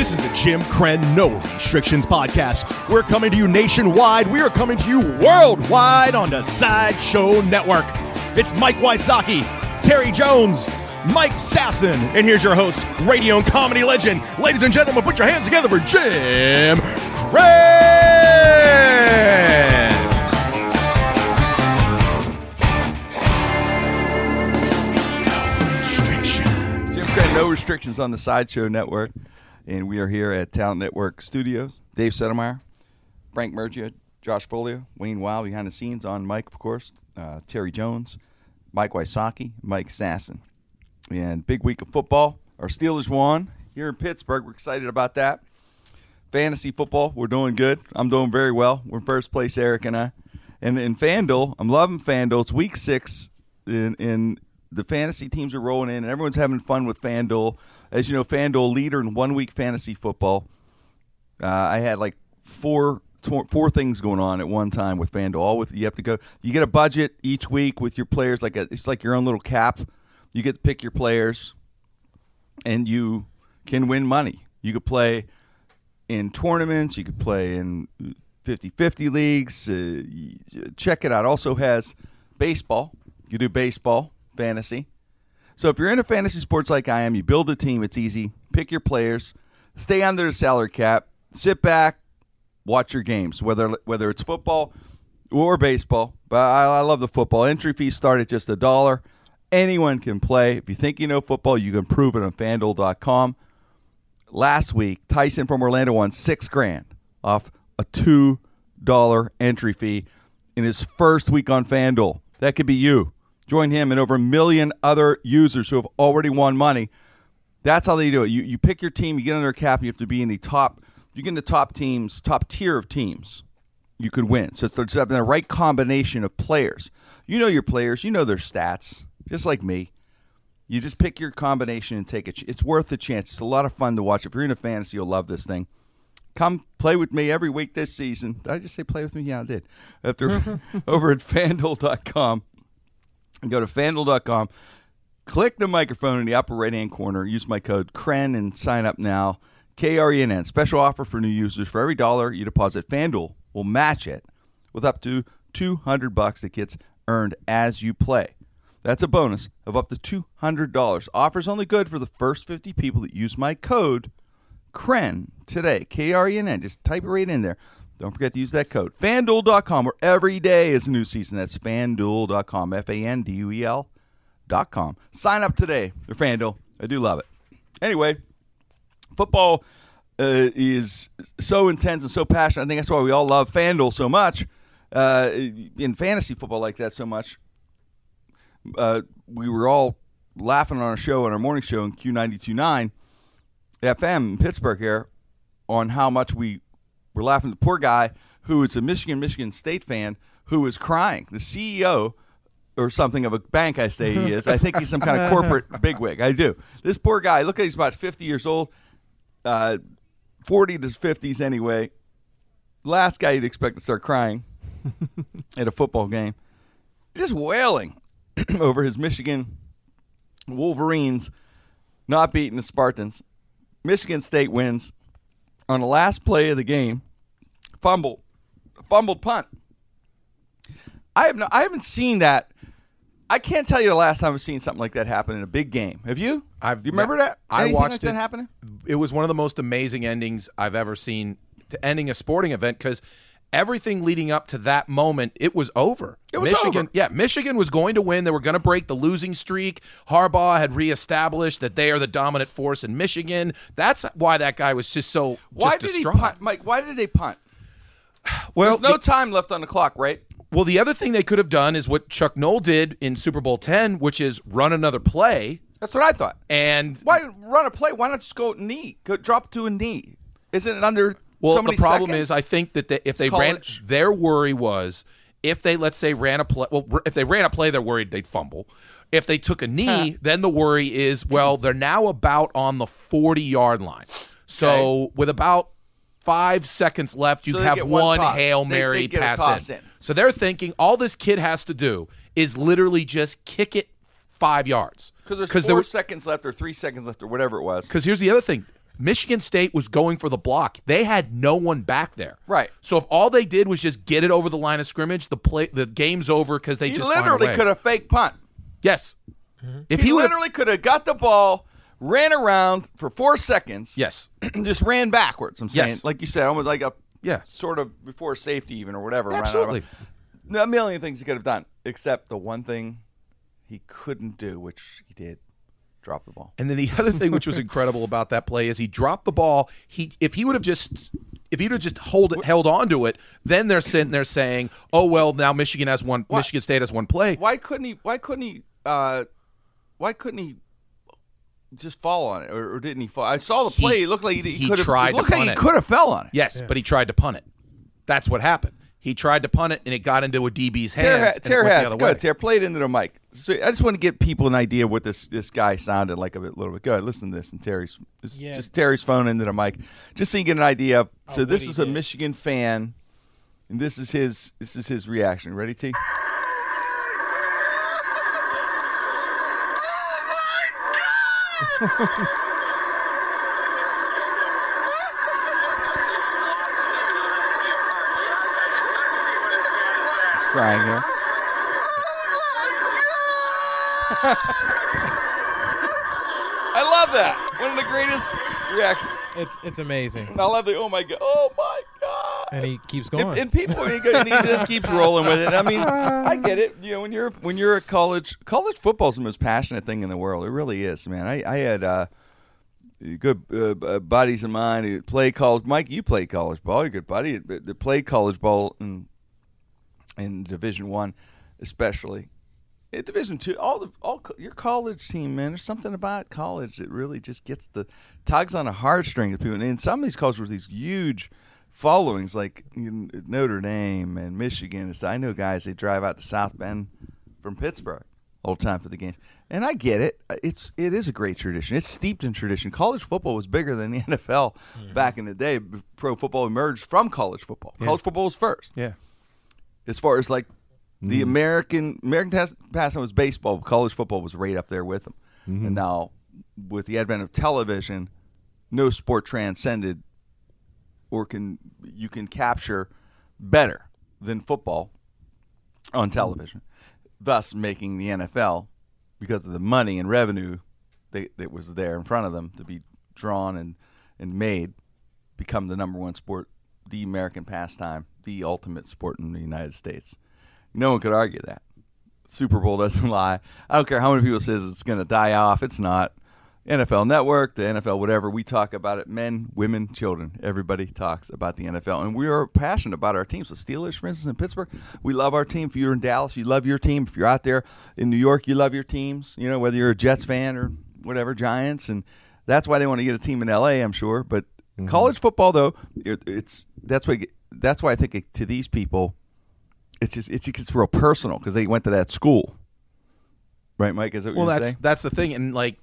This is the Jim Krenn No Restrictions podcast. We're coming to you nationwide. We are coming to you worldwide on the Sideshow Network. It's Mike Wysocki, Terry Jones, Mike Sasson, and here's your host, radio and comedy legend. Ladies and gentlemen, put your hands together for Jim Krenn. Jim no restrictions on the Sideshow Network, and we are here at Talent Network Studios. Dave Sedemeyer, Frank Mergia, Josh Folio, Wayne Wild behind the scenes on Mike, of course, uh, Terry Jones, Mike Wysocki, Mike Sasson, and big week of football. Our Steelers won here in Pittsburgh. We're excited about that. Fantasy football, we're doing good. I'm doing very well. We're first place, Eric and I. And in FanDuel, I'm loving FanDuel. It's week six in, in the fantasy teams are rolling in, and everyone's having fun with FanDuel. As you know, FanDuel leader in one week fantasy football. Uh, I had like four four things going on at one time with FanDuel. All with you have to go. You get a budget each week with your players. Like a, it's like your own little cap. You get to pick your players, and you can win money. You could play in tournaments. You could play in 50-50 leagues. Uh, check it out. Also has baseball. You do baseball fantasy. So if you're into fantasy sports like I am, you build a team. It's easy. Pick your players. Stay under the salary cap. Sit back. Watch your games, whether whether it's football or baseball. But I, I love the football. Entry fees start at just a dollar. Anyone can play. If you think you know football, you can prove it on FanDuel.com. Last week, Tyson from Orlando won six grand off a two dollar entry fee in his first week on FanDuel. That could be you. Join him and over a million other users who have already won money. That's how they do it. You you pick your team, you get under a cap, you have to be in the top. You get in the top teams, top tier of teams. You could win. So it's having the right combination of players. You know your players. You know their stats, just like me. You just pick your combination and take it. It's worth the chance. It's a lot of fun to watch. If you're into fantasy, you'll love this thing. Come play with me every week this season. Did I just say play with me? Yeah, I did. After over at FanDuel.com. Go to FanDuel.com. Click the microphone in the upper right hand corner. Use my code KRENN and sign up now. K R E N N. Special offer for new users. For every dollar you deposit, FanDuel will match it with up to 200 bucks that gets earned as you play. That's a bonus of up to $200. Offers only good for the first 50 people that use my code KRENN today. K R E N N. Just type it right in there. Don't forget to use that code. FanDuel.com, where every day is a new season. That's FanDuel.com. F A N D U E L dot com. Sign up today for FanDuel. I do love it. Anyway, football uh, is so intense and so passionate. I think that's why we all love FanDuel so much. Uh, in fantasy football like that so much. Uh, we were all laughing on our show, on our morning show in Q929 FM in Pittsburgh here, on how much we were laughing. At the poor guy who is a Michigan Michigan State fan who is crying. The CEO or something of a bank, I say he is. I think he's some kind of corporate bigwig. I do. This poor guy. Look at he's about fifty years old, uh, forty to fifties anyway. Last guy you'd expect to start crying at a football game, just wailing over his Michigan Wolverines not beating the Spartans. Michigan State wins on the last play of the game. Fumble, fumbled punt. I have no, I haven't seen that. I can't tell you the last time I've seen something like that happen in a big game. Have you? I've you remember that? I watched like it. that happening. It was one of the most amazing endings I've ever seen to ending a sporting event because everything leading up to that moment, it was over. It was Michigan, over. yeah, Michigan was going to win. They were going to break the losing streak. Harbaugh had reestablished that they are the dominant force in Michigan. That's why that guy was just so Why just did distraught. he punt, Mike? Why did they punt? Well, There's no the- time left on the clock, right? well, the other thing they could have done is what Chuck Noll did in Super Bowl ten, which is run another play That's what I thought. and Why run a play? Why not just go knee? Go drop to a knee. Isn't it under Well, the problem seconds? is, I think that they, if they ran, their worry was if they let's say ran a play. Well, if they ran a play, they're worried they'd fumble. If they took a knee, then the worry is well, they're now about on the forty yard line. So with about five seconds left, you So have one one hail mary they a pass in. in. So they're thinking all this kid has to do is literally just kick it five yards because there's there four were- seconds left or three seconds left or whatever it was. because here's the other thing Michigan State was going for the block. They had no one back there. Right. So if all they did was just get it over the line of scrimmage, the play the game's over because they He just literally could have fake punt. Yes. Mm-hmm. If He, he, literally could have got the ball, ran around for four seconds, Yes. just ran backwards. I'm saying, Yes. like you said, almost like a Yeah. sort of before safety even or whatever. Absolutely. a million things he could have done, except the one thing he couldn't do, which he did, drop the ball. And then the other thing which was incredible about that play is he dropped the ball. He if he would have just if he'd have just hold it, held on to it, then they're sitting there saying, "Oh well, now Michigan has one. Michigan State has one play." Why couldn't he? Why couldn't he? Uh, why couldn't he? Just fall on it, or, or didn't he fall? I saw the He- play. It looked like he, he could have. tried it to looked like he could have fell on it. Yes, but he tried to punt it. That's what happened. He tried to punt it, and it got into a DB's hands. Tear, and it tear went has good. way. Tear played into the mic. So I just want to give people an idea of what this this guy sounded like a bit, little bit. Go ahead, listen to this. And Terry's just, Yeah. just Terry's phone into the mic, just so you get an idea. Of, oh, so this he is a did. Michigan fan, and this is his this is his reaction. Ready, T? Oh, He's crying here. I love that. One of the greatest reactions. It's it's amazing, I love the oh my god, oh my god. and he keeps going. and people, and he, and he just keeps rolling with it. I mean, I get it. You know, when you're when you're a college, college football's the most passionate thing in the world. It really is, man. I, I had uh, good uh, uh, buddies of mine who play college. Mike, you played college ball. You're a good buddy that play college ball in in Division One, especially. In Division Two, all the all your college team, man. There's something about college that really just gets the tugs on a heartstring of people. And some of these colleges with these huge followings, like Notre Dame and Michigan. stuff. I know guys they drive out to South Bend from Pittsburgh all the time for the games, and I get it. Uh, it's it is a great tradition. It's steeped in tradition. College football was bigger than the NFL back in the day. Pro football emerged from college football. College football was first Yeah. As far as like Mm-hmm. the American American tas- pastime was baseball. College football was right up there with them. Mm-hmm. And now, with the advent of television, no sport transcended or can you can capture better than football on television, thus making the NFL because of the money and revenue that, that was there in front of them to be drawn and and made become the number one sport, the American pastime, the ultimate sport in the United States. No one could argue that. Super Bowl doesn't lie. I don't care how many people says it's going to die off. It's not. NFL Network, the NFL, whatever. We talk about it. Men, women, children. Everybody talks about the NFL, and we are passionate about our teams. The Steelers, for instance, in Pittsburgh, we love our team. If you're in Dallas, you love your team. If you're out there in New York, you love your teams. You know whether you're a Jets fan or whatever, Giants, and that's why they want to get a team in LA. I'm sure, but Mm-hmm. college football though, it, it's that's why that's why I think it, to these people it's just it's it's real personal because they went to that school, right, Mike? Is that what Well, you're that's saying? that's the thing, and like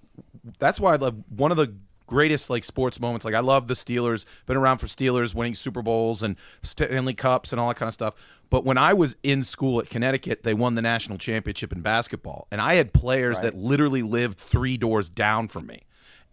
that's why I love one of the greatest like sports moments. Like I love the Steelers, been around for Steelers, winning Super Bowls and Stanley Cups and all that kind of stuff. But when I was in school at Connecticut, they won the national championship in basketball, and I had players that literally lived three doors down from me.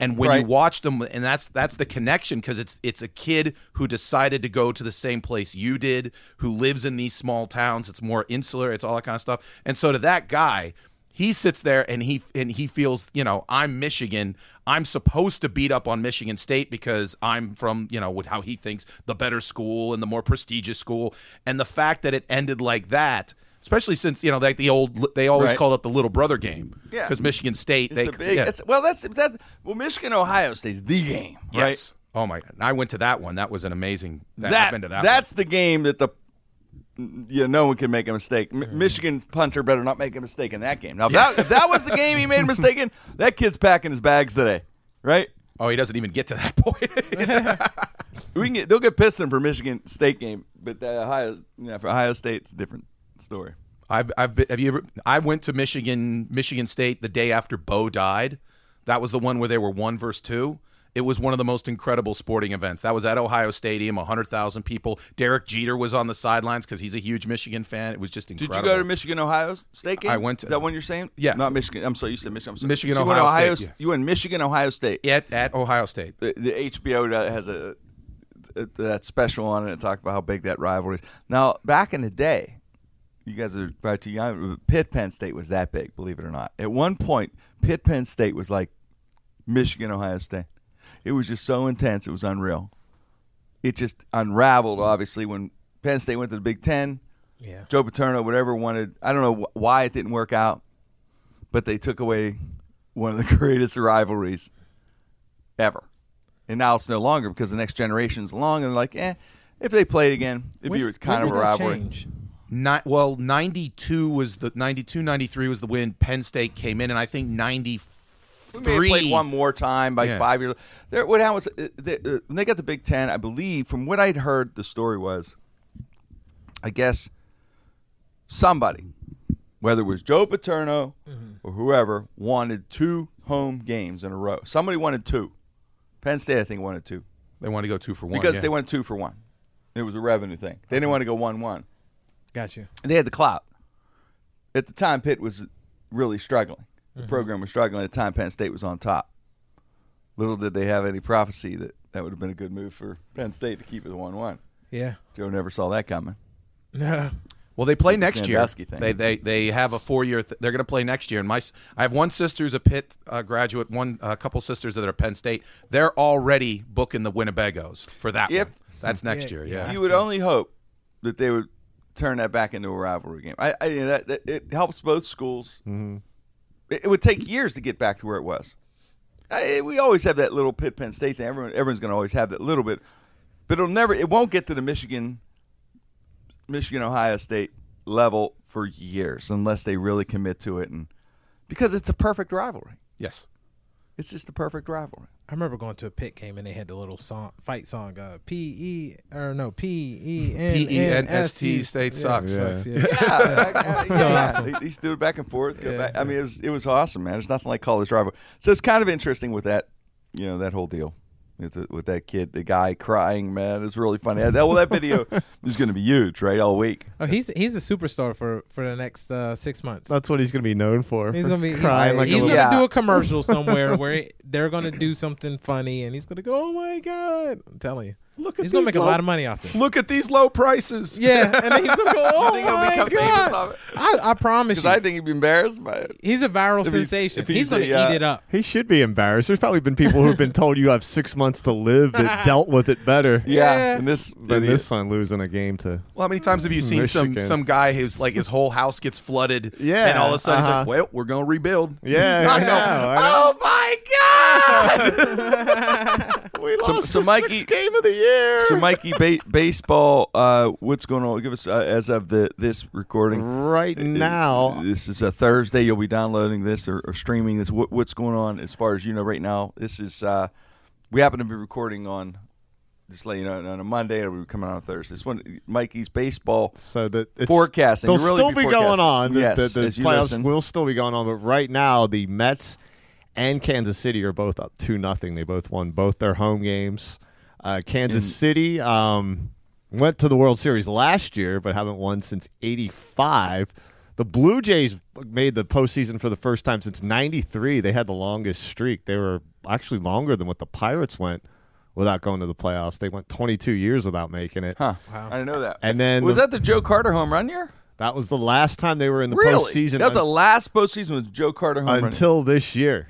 And when Right. you watch them, and that's that's the connection because it's it's a kid who decided to go to the same place you did, who lives in these small towns. It's more insular. It's all that kind of stuff. And so to that guy, he sits there and he and he feels you know i'm michigan i'm supposed to beat up on michigan state because i'm from you know with how he thinks the better school and the more prestigious school and the fact that it ended like that especially since you know like the old they always Right. called it the little brother game Yeah. because michigan state It's they a big. yeah. It's, well, that's that's well, Michigan Ohio State's the game, right? yes oh my god i went to that one that was an amazing that, That, that that's the game that the yeah no one can make a mistake. M- mm. Michigan punter better not make a mistake in that game. Now, if, that, if that was the game he made a mistake in, that kid's packing his bags today, right? oh he doesn't even get to that point We can get, they'll get pissed at him for Michigan State game, but Ohio, yeah, for Ohio State, it's a different story. I've, I've been, have you ever? I went to Michigan, Michigan State the day after Bo died. That was the one where they were one versus two, it was one of the most incredible sporting events. That was at Ohio Stadium, 100,000 people. Derek Jeter was on the sidelines because he's a huge Michigan fan. It was just incredible. Did you go to Michigan Ohio State game? I went to- Is that one you're saying? Yeah. Not Michigan. I'm sorry. You said Michigan. I'm sorry. Michigan, So you went Ohio Ohio State, yeah. You went Michigan Ohio State. at, at Ohio State? The, the HBO that uh, has a that special on it and talk about how big that rivalry is. Now, back in the day, you guys are probably too young. Pitt Penn State was that big, believe it or not. At one point, Pitt Penn State was like Michigan Ohio State. It was just so intense. It was unreal. It just unraveled, obviously, when Penn State went to the Big Ten. Yeah. Joe Paterno, whatever, wanted. I don't know wh- why it didn't work out, but they took away one of the greatest rivalries ever. And now it's no longer because the next generation's along and they're like, eh, if they played again, it'd When- be kind of a rivalry. change? Ni- well, 92 was the 92 93 was the win Penn State came in and I think 93 We may have played one more time by Yeah. five years. There, what happened was uh, they, uh, when they got the Big Ten, I believe, from what I'd heard, the story was, I guess, somebody, whether it was Joe Paterno or whoever, wanted two home games in a row. Somebody wanted two. Penn State, I think, wanted two They wanted to go 2 for 1 because yeah. they wanted two for one. It was a revenue thing. They didn't want to go one-one. Got you. and they had the clout. At the time, Pitt was really struggling. The program was struggling. At the time, Penn State was on top. Little did they have any prophecy that that would have been a good move for Penn State to keep it one-one. Yeah. Joe never saw that coming. No. Well, they play Like the next year. Thing. They they they have a four year. Th- they're going to play next year. And my I have one sister who's a Pitt uh, graduate. One a couple sisters that are Penn State. They're already booking the Winnebagos for that. If- one. that's next Yeah, year, yeah. yeah. You would only hope that they would turn that back into a rivalry game. I, I that, that it helps both schools. Mm-hmm. It, it would take years to get back to where it was. I, we always have that little Pitt Penn State thing. Everyone, everyone's going to always have that little bit, but it'll never. It won't get to the Michigan, Michigan Ohio State level for years unless they really commit to it, and because it's a perfect rivalry. yes. It's just a perfect rivalry. I remember going to a Pitt game and they had the little song, fight song, uh, P E or no P E N P-E-N-S-T, state sucks. Yeah. Yeah. yeah. yeah, So awesome. They, they used do it back and forth. Yeah. back. I mean, it was it was awesome, man. There's nothing like college rivalry. So it's kind of interesting with that, you know, that whole deal with the, with that kid, the guy crying, man. It's really funny. That, well, that video is going to be huge, right? All week. Oh, he's he's a superstar for for the next uh, six months. That's what he's going to be known for. He's gonna be he's, crying like he's gonna. Yeah. do a commercial somewhere where it- they're gonna do something funny and he's gonna go, oh my god! I'm telling you, Look at he's gonna these make a lot of money off this. Look at these low prices. Yeah, and then he's gonna go, oh think he'll my become famous god! off it? I, I promise you, I think he'd be embarrassed by it. he's a viral If sensation. if he's, he's gonna a, uh, eat it up. He should be embarrassed. There's probably been people who've been told you have six months to live that dealt with it better Yeah. And this, than this one losing a game to. Well, how many times have you seen some Michigan. some guy who's like his whole house gets flooded? Yeah, and all of a sudden he's uh-huh. like, "Well, we're gonna rebuild." Yeah, I I go, know, I "Oh my god!" We So- lost so the Mikey- sixth game of the year. So, Mikey, ba- baseball. Uh, what's going on? Give us uh, as of the this recording. right now, This is a Thursday. You'll be downloading this or, or streaming this. What, what's going on as far as you know right now? This is uh, we happen to be recording on just let you know on a Monday. It'll be coming out on Thursday. This one, Mikey's baseball. so that it's, Forecasting. They'll really still be be, going on. The, Yes, the, the you playoffs will still be going on, but right now the Mets and Kansas City are both up two nothing. They both won both their home games. Uh, Kansas In- City um, went to the World Series last year, but haven't won since '85. The Blue Jays made the postseason for the first time since '93. They had the longest streak. They were actually longer than what the Pirates went without going to the playoffs. They went 22 years without making it. Huh? Wow. I didn't know that. And then was the- that the Joe Carter home run year? That was the last time they were in the really? postseason That was the last postseason with Joe Carter home run. until this year.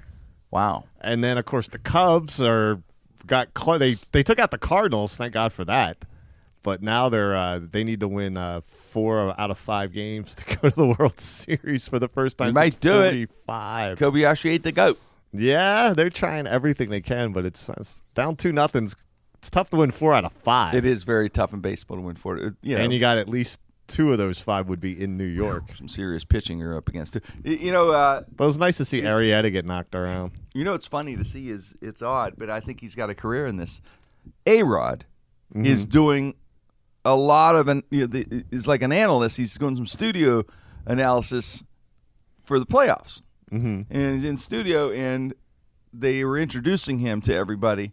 Wow. And then of course the Cubs are got cl- they they took out the Cardinals. Thank God for that. But now they're uh, they need to win uh, four out of five games to go to the World Series for the first time. Might do it. 45. Kobayashi ate the goat. Yeah, they're trying everything they can, but it's, it's down two nothings. It's tough to win four out of five. It is very tough in baseball to win four. it. You know, and you got at least two of those five would be in New York. some serious pitching you're up against. Too. You know, uh, But it was nice to see Arrieta get knocked around. you know, it's funny to see. Is it's odd, but I think he's got a career in this. A Rod Mm-hmm. is doing a lot of an. You know, the, is like an analyst. He's doing some studio analysis for the playoffs, Mm-hmm. and he's in studio and they were introducing him to everybody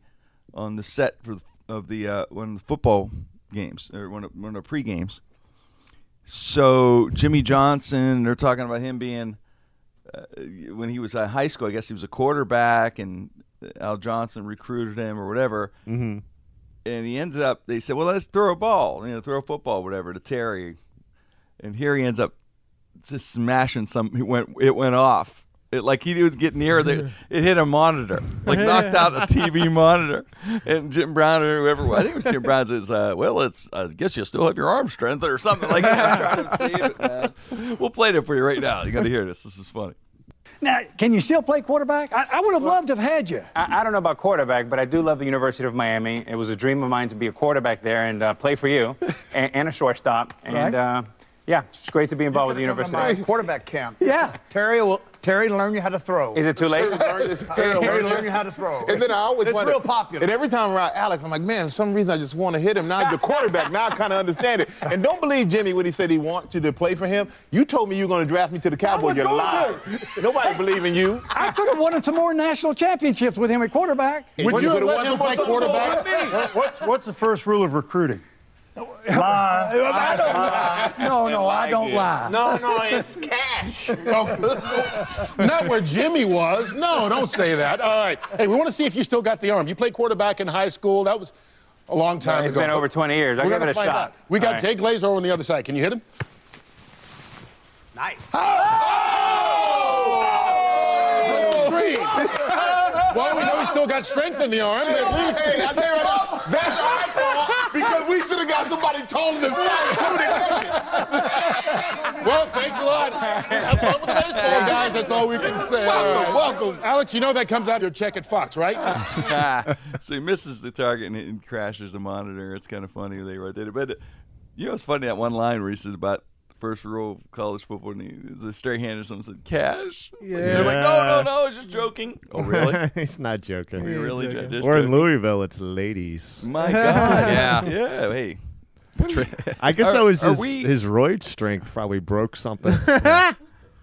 on the set for of the uh, one of the football games or one of, one of the pre games. So Jimmy Johnson, they're talking about him being uh, when he was at high school. I guess he was a quarterback, and Al Johnson recruited him or whatever. Mm-hmm. And he ends up. They said, "Well, let's throw a ball, you know, throw a football, whatever, to Terry." And here he ends up just smashing some. It went. It went off. It, like he was getting near the, it hit a monitor, like knocked out a TV monitor. And Jim Brown or whoever, I think it was Jim Brown says, uh, "Well, it's I guess you still have your arm strength or something like that." I'm trying to save it, man. We'll play it for you right now. You got to hear this. This is funny. Now, can you still play quarterback? I, I would have loved to have had you. I, I don't know about quarterback, but I do love the University of Miami. It was a dream of mine to be a quarterback there and uh, play for you, and, and a shortstop. And Right. uh, yeah, it's great to be involved with the university. to my quarterback camp. Yeah. Terry will Terry learn you how to throw. Is it too late? Terry will learn you how to throw. And then I always it's wonder, real popular. And every time around Alex, I'm like, man, for some reason I just want to hit him. Now the quarterback, now I kind of understand it. And don't believe Jimmy when he said he wants you to play for him. You told me you were going to draft me to the Cowboys. was You're lying. Nobody believe in you. I could have won some more national champioutships with him at quarterback. Would you have let him play quarterback? What's what's the first rule of recruiting? I don't lie. No, no, I don't lie. No, no, it's cash. Not where Jimmy was. No, don't say that. All right. Hey, we want to see if you still got the arm. You played quarterback in high school. That was a long time It's ago. been over 20 years. I'll We're give gonna it a find shot. out. We got All right. Jay Glazer over on the other side. Can you hit him? Nice. Oh! Screen. well, we know he's still got strength in the arm. At. Hey, I tell you what, that's our fault because we should have got somebody taller than five two Well, thanks a lot. Have fun with the baseball, guys. That's all we can say. Welcome, welcome. Alex, you know that comes out of your check at Fox, right? So he misses the target and, and crashes the monitor. It's kind of funny they wrote that. But uh, you know, it's funny that one line where he says about first rule of college football, and he, the straight hand or something said cash. Yeah. like- They're like, no, no, no, I was just joking. Oh, really? He's not joking. you really ju- just Or in joking? Louisville, it's ladies. My God. Yeah. Yeah. Hey. I guess Are- that was his, we- his roid strength probably broke something.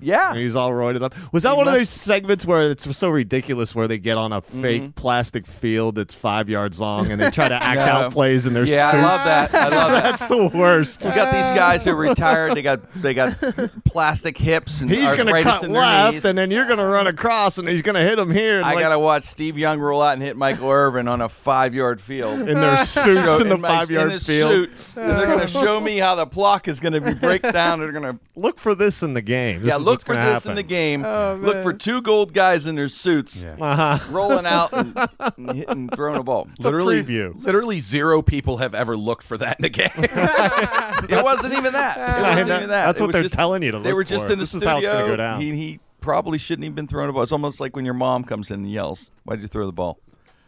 Yeah. He was all roided up. Was that He one of those segments where it's so ridiculous where they get on a fake Mm-hmm. plastic field that's five yards long and they try to act No. out plays in their Yeah, I suits? love that. I love that. That's the worst. We got these guys who retired. They got they got plastic hips and He's going to cut left, knees. and then you're going to run across, and he's going to hit him here. I like, gotta watch Steve Young roll out and hit Michael Irvin on a five yard field. in their suits in the my- five yard in field. suit, and they're going to show me how the block is going to be break down. They're going to Look for this in the game. This yeah look for gonna this in the game. look for two gold guys in their suits Uh-huh. rolling out and, and hitting, throwing a ball. It's a Literally, preview. literally zero people have ever looked for that in a game. It wasn't even that. It wasn't know. even that. That's It what they're just- telling you to look They were just for. in the This is how it's gonna go down. He, he probably shouldn't even been throwing a ball. It's almost like when your mom comes in and yells, "Why did you throw the ball?"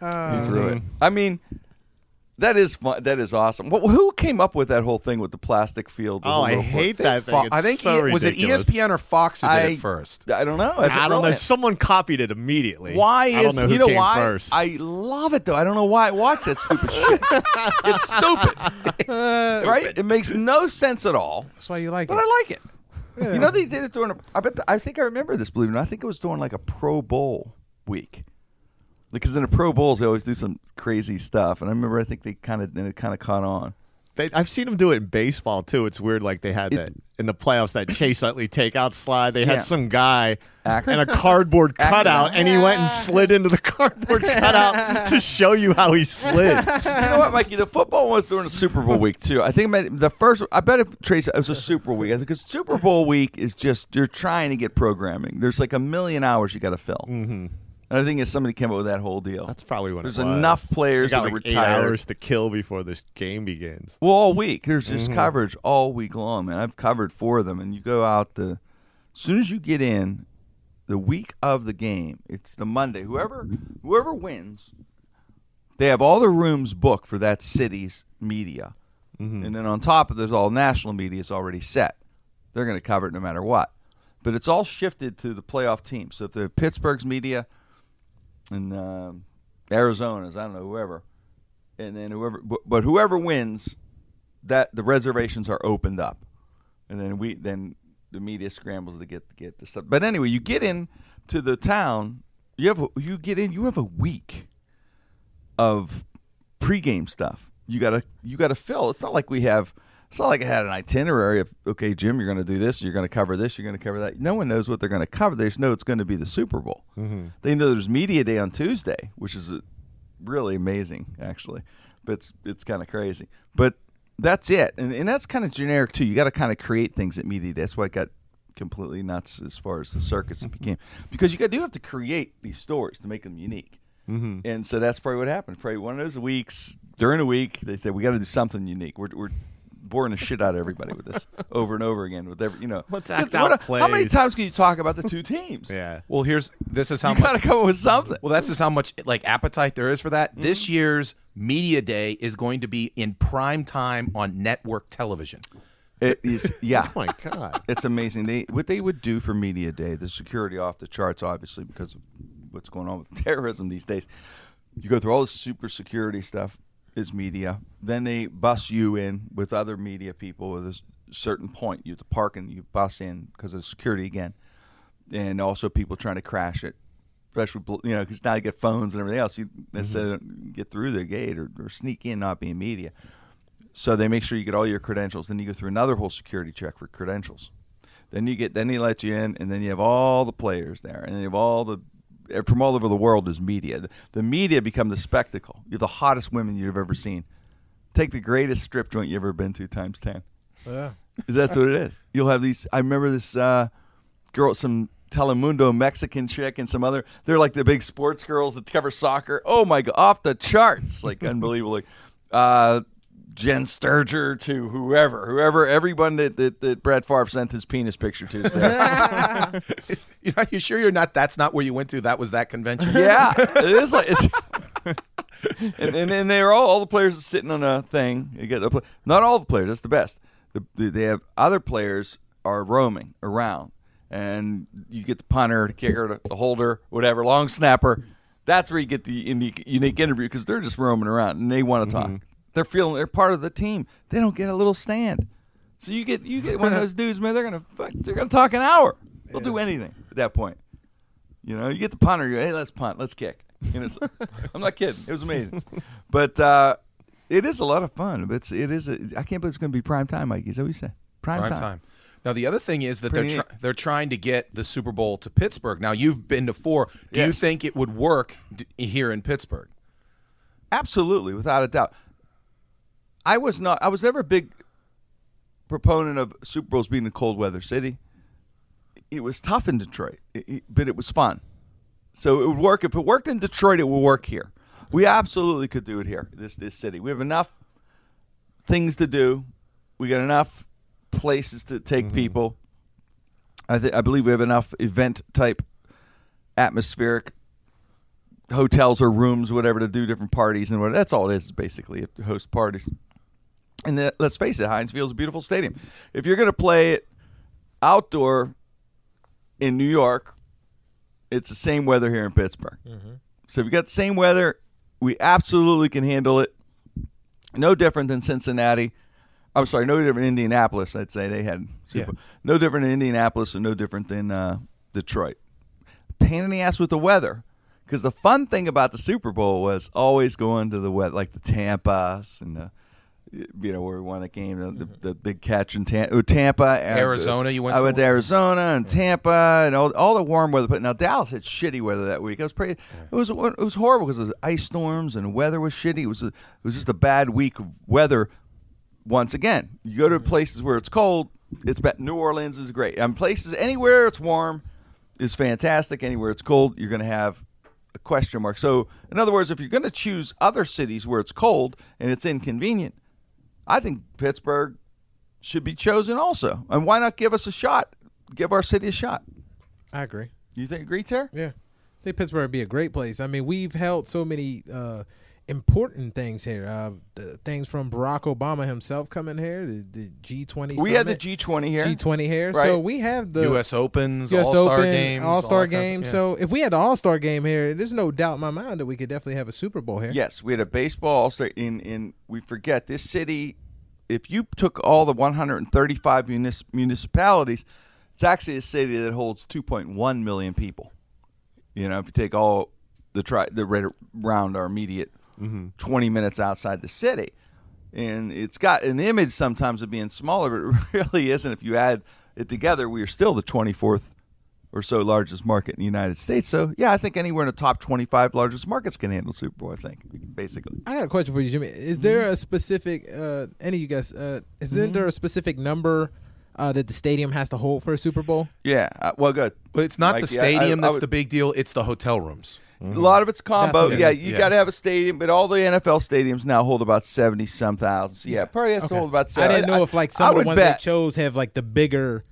you threw it. I mean, that is fun. That is awesome. Well, who came up with that whole thing with the plastic field? the Oh, I little- hate that thing. Fo- It's I think so E- was it. ESPN or Fox who did I- it first? I don't know. Is I don't know. Someone copied it immediately. Why I is don't know who you know came why? first. I love it though. I don't know why I watch that stupid shit. It's stupid, right? It makes no sense at all. That's why you like But it. But I like it. You know they did it during. A, I bet. I think I remember this. Believe it or not, I think it was during like a Pro Bowl week. Because in the Pro Bowls they always do some crazy stuff, and I remember I think they kind of then it kind of caught on. They, I've seen them do it in baseball too. It's weird. Like they had It- that in the playoffs, that Chase Utley takeout slide. They Yeah. had some guy Act- and a cardboard cutout, and he went and slid into the cardboard cutout to show you how he slid. You know what, Mikey? The football was during the Super Bowl week too. I think the first. I bet if Trace it was a Super week because Super Bowl week is just you're trying to get programming. There's like a million hours you got to fill. Mm-hmm. And I think if somebody came up with that whole deal. That's probably when There's it was. enough players that are like eight retired. hours to kill before this game begins. Well, all week. There's just mm-hmm. coverage all week long, man. I've covered four of them, and you go out the. As soon as you get in, the week of the game, it's the Monday. Whoever whoever wins, they have all the rooms booked for that city's media, mm-hmm. and then on top of there's all national media is already set. They're going to cover it no matter what, but it's all shifted to the playoff team. So if the Pittsburgh's media and um, Arizona's, I don't know whoever, and then whoever, but, but whoever wins, that the reservations are opened up, and then we then the media scrambles to get get the stuff. But anyway, you get in to the town. You have a, you get in. You have a week of pregame stuff. You gotta you gotta fill. It's not like we have. It's not like I had an itinerary of okay, Jim, you're going to do this. You're going to cover this. You're going to cover that. No one knows what they're going to cover. They just know it's going to be the Super Bowl. Mm-hmm. They know there's media day on Tuesday, which is really amazing, actually. But it's it's kind of crazy. But that's it, and and that's kind of generic too. You got to kind of create things at media day. That's why it got completely nuts as far as the circus it became because you got do have to create these stories to make them unique. Mm-hmm. And so that's probably what happened. Probably one of those weeks during the week they said we got to do something unique. We're we're boring the shit out of everybody with this over and over again with every you know. Let's act what- out How many times can you talk about the two teams? Yeah. Well, here's this is how You much got to come up with something. Well, that's just how much like appetite there is for that. This Mm-hmm. year's media day is going to be in prime time on network television. It is yeah. Oh my God. It's amazing. They what they would do for media day, the security off the charts, obviously because of what's going on with terrorism these days. You go through all this super security stuff is media. Then they bus you in with other media people at a certain point. You have to park and you bus in because of security again, and also people trying to crash it. Especially, you know, because now you get phones and everything else. You necessarily mm-hmm. don't get through the gate or, or sneak in, not being media. So they make sure you get all your credentials. Then you go through another whole security check for credentials. Then you get then he lets you in, and then you have all the players there, and you have all the from all over the world is media. The, media become the spectacle. You have the hottest women you've ever seen. Take the greatest strip joint you've ever been to times ten. Yeah. Is that's what it is? You'll have these. I remember this uh, girl, some Telemundo Mexican chick, and some other. They're like the big sports girls that cover soccer. Oh my god, off the charts, like unbelievably. Uh, Jenn Sterger to whoever, whoever, everyone that, that, that Brett Favre sent his penis picture to. is there. You know, you sure you're not? That's not where you went to. That was that convention. yeah, it is like it's. and, and and they're all all the players are sitting on a thing. You get the not all the players. That's the best. The, the, they have other players are roaming around, and you get the punter, the kicker, the, the holder, whatever, long snapper. That's where you get the unique, unique interview because they're just roaming around and they want to talk. Mm-hmm. They're feeling they're part of the team. They don't get a little stand. So you get you get one of those dudes, man. They're gonna fuck, they're gonna talk an hour. They'll do anything at that point. You know, you get the punter. You hey, let's punt, let's kick. Know, it's, I'm not kidding. It was amazing, but uh, it is a lot of fun. It's it is. A, I can't believe it's going to be prime time, Mike. Is that what you said? Prime, Prime time. time. Now the other thing is that Pretty they're try- they're trying to get the Super Bowl to Pittsburgh. Now you've been to four. Do you think it would work d- here in Pittsburgh? Absolutely, without a doubt. I was not. I was never a big proponent of Super Bowls being a cold weather city. It was tough in Detroit, it- it- but it was fun. So it would work. If it worked in Detroit, it would work here. We absolutely could do it here. This this city. We have enough things to do. We got enough places to take mm-hmm. people. I th- I believe we have enough event type atmospheric hotels or rooms, whatever, to do different parties and what. That's all it is, basically, to host parties. And the, let's face it, Heinz Field's a beautiful stadium. If you're going to play it outdoor in New York, it's the same weather here in Pittsburgh. So if you got the same weather, we absolutely can handle it. No different than Cincinnati. I'm sorry, no different than Indianapolis. I'd say they had Yeah. no different than Indianapolis and no different than uh, Detroit. Pain in the ass with the weather. Because the fun thing about the Super Bowl was always going to the weather, like the Tampa's and the, you know, where we won the game, the, the, mm-hmm. the big catch in Tampa. Tampa and- Arizona, you went to I to went to? Arizona and Tampa and all, all the warm weather. But now Dallas had shitty weather that week. It was pretty. It was it was horrible because the ice storms and the weather was shitty. It was a, it was just a bad week of weather. Once again, you go to mm-hmm. places where it's cold. It's bad. New Orleans is great. Mean, places anywhere it's warm is fantastic. Anywhere it's cold, you're going to have a question mark. So, in other words, if you're going to choose other cities where it's cold and it's inconvenient, I think Pittsburgh should be chosen also. And why not give us a shot? Give our city a shot. I agree. You think agree, Ter? Yeah. I think Pittsburgh would be a great place. I mean, we've held so many uh, important things here. Uh, the things from Barack Obama himself coming here, the, the G20 We had the G20 here. G20 here. Right. So we have the U.S. Opens, US All-Star Open, games, All Star all that kinds of- game. yeah. So if we had the All Star game here, there's no doubt in my mind that we could definitely have a Super Bowl here. Yes, we had a baseball also in in we forget this city if you took all the 135 munis- municipalities, it's actually a city that holds 2.1 million people You know, if you take all the tri- the right around our immediate Mm-hmm. 20 minutes outside the city. And it's got an image sometimes of being smaller, but it really isn't. If you add it together, we are still the 24th or so largest market in the United States. So, yeah, I think anywhere in the top 25 largest markets can handle Super Bowl, I think, basically. I got a question for you, Jimmy. Is there a specific uh, any of you guys? Uh, isn't there a specific number uh, that the stadium has to hold for a Super Bowl? Yeah, uh, well, good. But it's not Mikey, the I- I- stadium I that's would- the big deal. It's the hotel rooms. A lot of it's combo. what Yeah, is, you yeah. got to have a stadium, but all the NFL stadiums now hold about 70 some thousand. So, yeah, probably has to Okay. hold about I didn't know if like I some of the ones bet. that chose have like the bigger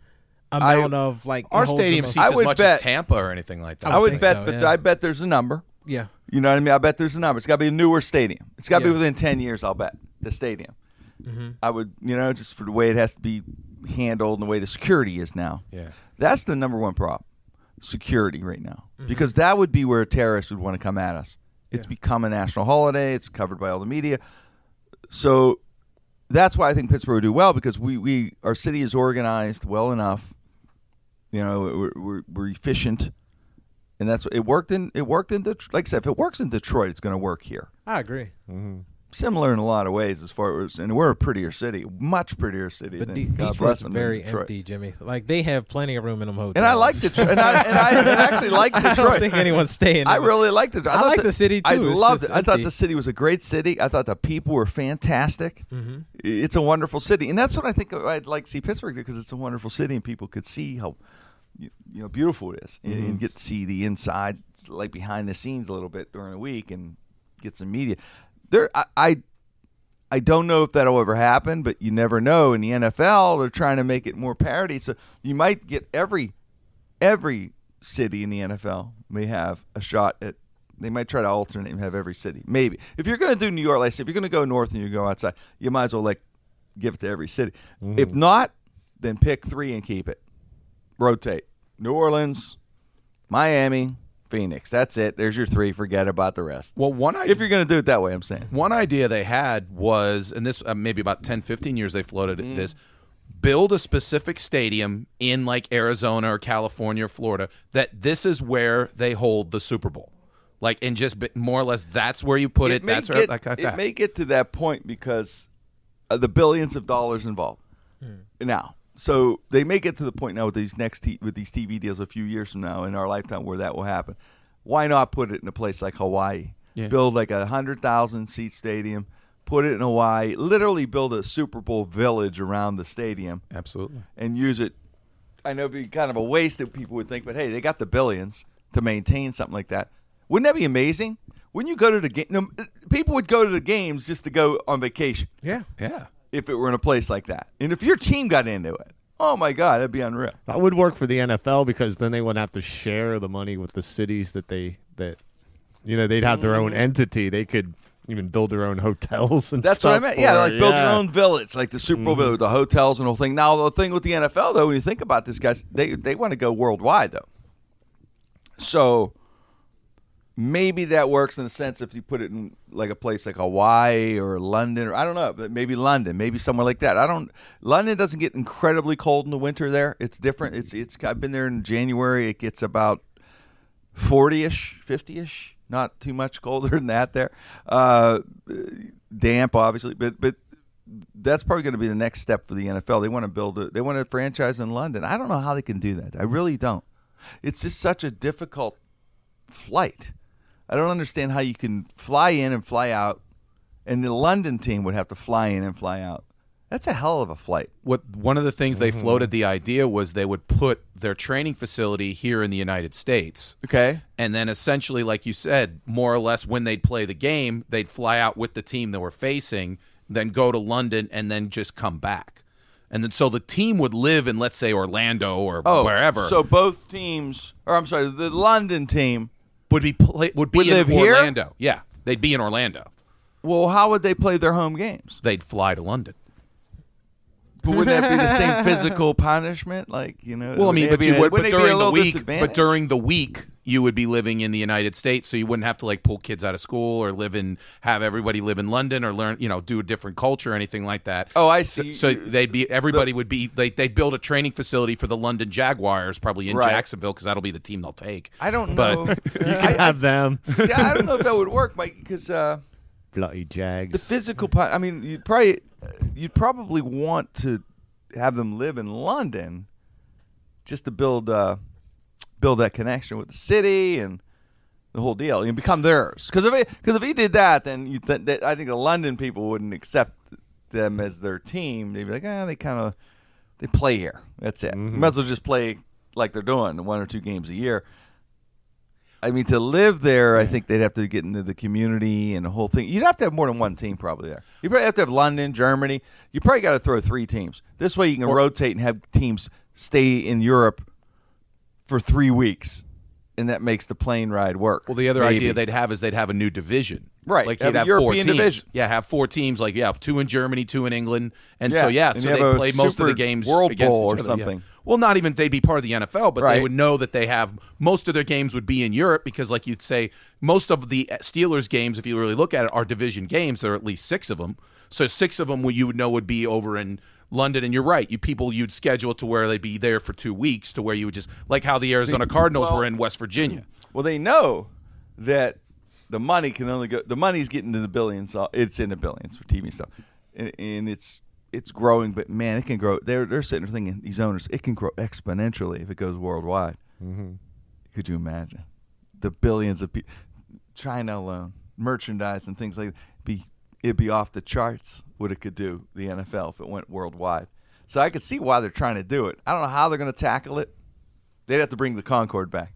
amount of like Our it holds the stadium seats I as would much bet- as Tampa or anything like that. I I would think bet, so, but yeah. I bet there's a number. Yeah. You know what I mean? I bet there's a number. It's got to be a newer stadium. It's got to Yeah. be within 10 years, I'll bet, the stadium. Mm-hmm. I would, you know, just for the way it has to be handled and the way the security is now. Yeah. That's the number one problem security right now. Mm-hmm. Because that would be where terrorists would want to come at us. It's become a national holiday, it's covered by all the media. So that's why I think Pittsburgh would do well because we, we our city is organized well enough. You know, we're, we're, we're efficient, and that's it worked in it worked in Detroit. Like I said, if it works in Detroit, it's going to work here. I agree. Similar in a lot of ways, as far as and we're a prettier city, much prettier city But than De- God Detroit's bless them, very Detroit. empty, Jimmy. Like they have plenty of room in them hotels. And I like Detroit, and I, and I, and I actually like Detroit. I don't think anyone's staying. I really liked it. I thought like that- the city, I too. It's loved it. I thought the city was a great city. I thought the people were fantastic. Mm-hmm. It's a wonderful city, and that's what I think I'd like to see Pittsburgh because it's a wonderful city, and people could see how you you know beautiful it is, Mm-hmm. and get to see the inside, like behind the scenes, a little bit during the week, and get some media. There, I. I I don't know if that'll ever happen, but you never know. In the NFL, they're trying to make it more parity, so you might get every every city in the NFL may have a shot at. They might try to alternate and have every city. Maybe if you're going to do New York, like I said, if you're going to go north and you go outside, you might as well like give it to every city. Mm-hmm. If not, then pick three and keep it. Rotate. New Orleans, Miami, Phoenix. That's it. There's your three. Forget about the rest. Well, one idea, If you're going to do it that way, I'm saying. one idea they had was, and this uh, maybe about 10, 15 years they floated Mm. this, build a specific stadium in like Arizona or California or Florida that this is where they hold the Super Bowl. Like, and just be- more or less that's where you put it. may that's where, get, like, like it that. may get to that point because of the billions of dollars involved now. So they may get to the point now with these next t- with these TV deals a few years from now in our lifetime where that will happen. Why not put it in a place like Hawaii? Yeah. Build like a hundred thousand seat stadium. Put it in Hawaii. Literally build a Super Bowl village around the stadium Absolutely. and use it. I know it'd be kind of a waste that people would think, but hey, they got the billions to maintain something like that. Wouldn't that be amazing? Wouldn't you go to the game? No, people would go to the games just to go on vacation Yeah. Yeah. If it were in a place like that. And if your team got into it, oh my God, that'd be unreal. That would work for the NFL because then they wouldn't have to share the money with the cities that they that you know they'd have their own mm-hmm. entity. They could even build their own hotels and stuff. That's what I stuff meant. Yeah, like it. build Yeah. your own village, like the Super Bowl village, the hotels and the whole thing. Now the thing with the NFL though, when you think about this, guys, they they want to go worldwide though. So maybe that works in the sense if you put it in like a place like Hawaii or London or I don't know, but maybe London, maybe somewhere like that. I don't. London doesn't get incredibly cold in the winter. There, it's different. It's it's. I've been there in January. It gets about forty-ish, fifty-ish. Not too much colder than that. There, uh, damp, obviously, but but that's probably going to be the next step for the NFL. They want to build a they want a franchise in London. I don't know how they can do that. I really don't. It's just such a difficult flight. I don't understand how you can fly in and fly out, and the London team would have to fly in and fly out. That's a hell of a flight. what one of the things they mm-hmm. floated the idea was they would put their training facility here in the United States. Okay. And then essentially, like you said, more or less when they'd play the game, they'd fly out with the team they were facing, then go to London and then just come back. And then so the team would live in let's say Orlando or Oh, wherever. So both teams, or I'm sorry, the London team. Would be play, would be Would in live here? Orlando. Yeah. They'd be in Orlando. Well, how would they play their home games? They'd fly to London. But wouldn't that be the same physical punishment? Like you know. Well, I mean, but you be- would, but wouldn't they be a during the week, but during the week, you would be living in the United States, so you wouldn't have to like pull kids out of school or live in, have everybody live in London or learn, you know, do a different culture or anything like that. Oh, I see. so they'd be everybody would be they they'd build a training facility for the London Jaguars, probably in Right. Jacksonville, because that'll be the team they'll take. I don't But- know. You can have them. See, I don't know if that would work, Mike, because uh, Bloody Jags. the physical. part. I mean, you'd probably you'd probably want to have them live in London just to build uh, build that connection with the city and the whole deal. You become theirs. Because if because if he did that, then you th- that, I think the London people wouldn't accept them as their team. They'd be like, ah, they kind of they play here. That's it. Mm-hmm. Might as well just play like they're doing one or two games a year. I mean, to live there, I think they'd have to get into the community and the whole thing. You'd have to have more than one team probably there. You probably have to have London, Germany. You probably got to throw three teams. This way, you can rotate and have teams stay in Europe for three weeks, and that makes the plane ride work. Well, the other Maybe. idea they'd have is they'd have a new division. Right, Like you'd a have four teams. division. Yeah, have four teams. Like yeah, two in Germany, two in England, and so yeah, and so they play most of the games World against Bowl or something. yeah. Well, not even they'd be part of the NFL, but Right. they would know that they have most of their games would be in Europe because, like you'd say, most of the Steelers games, if you really look at it, are division games. There are at least six of them. So six of them, you would know would be over in London. And you're right, you people you'd schedule to where they'd be there for two weeks, to where you would just like how the Arizona Cardinals well- were in West Virginia. Well, they know that the money can only go. The money's getting to the billions. uh, It's in the billions for TV stuff, and, and it's it's growing. But man, it can grow. They're they're sitting there thinking these owners, it can grow exponentially if it goes worldwide. Mm-hmm. Could you imagine the billions of people? China alone, merchandise and things like that, be it'd be off the charts what it could do the NFL if it went worldwide. So I could see why they're trying to do it. I don't know how they're going to tackle it. They'd have to bring the Concorde back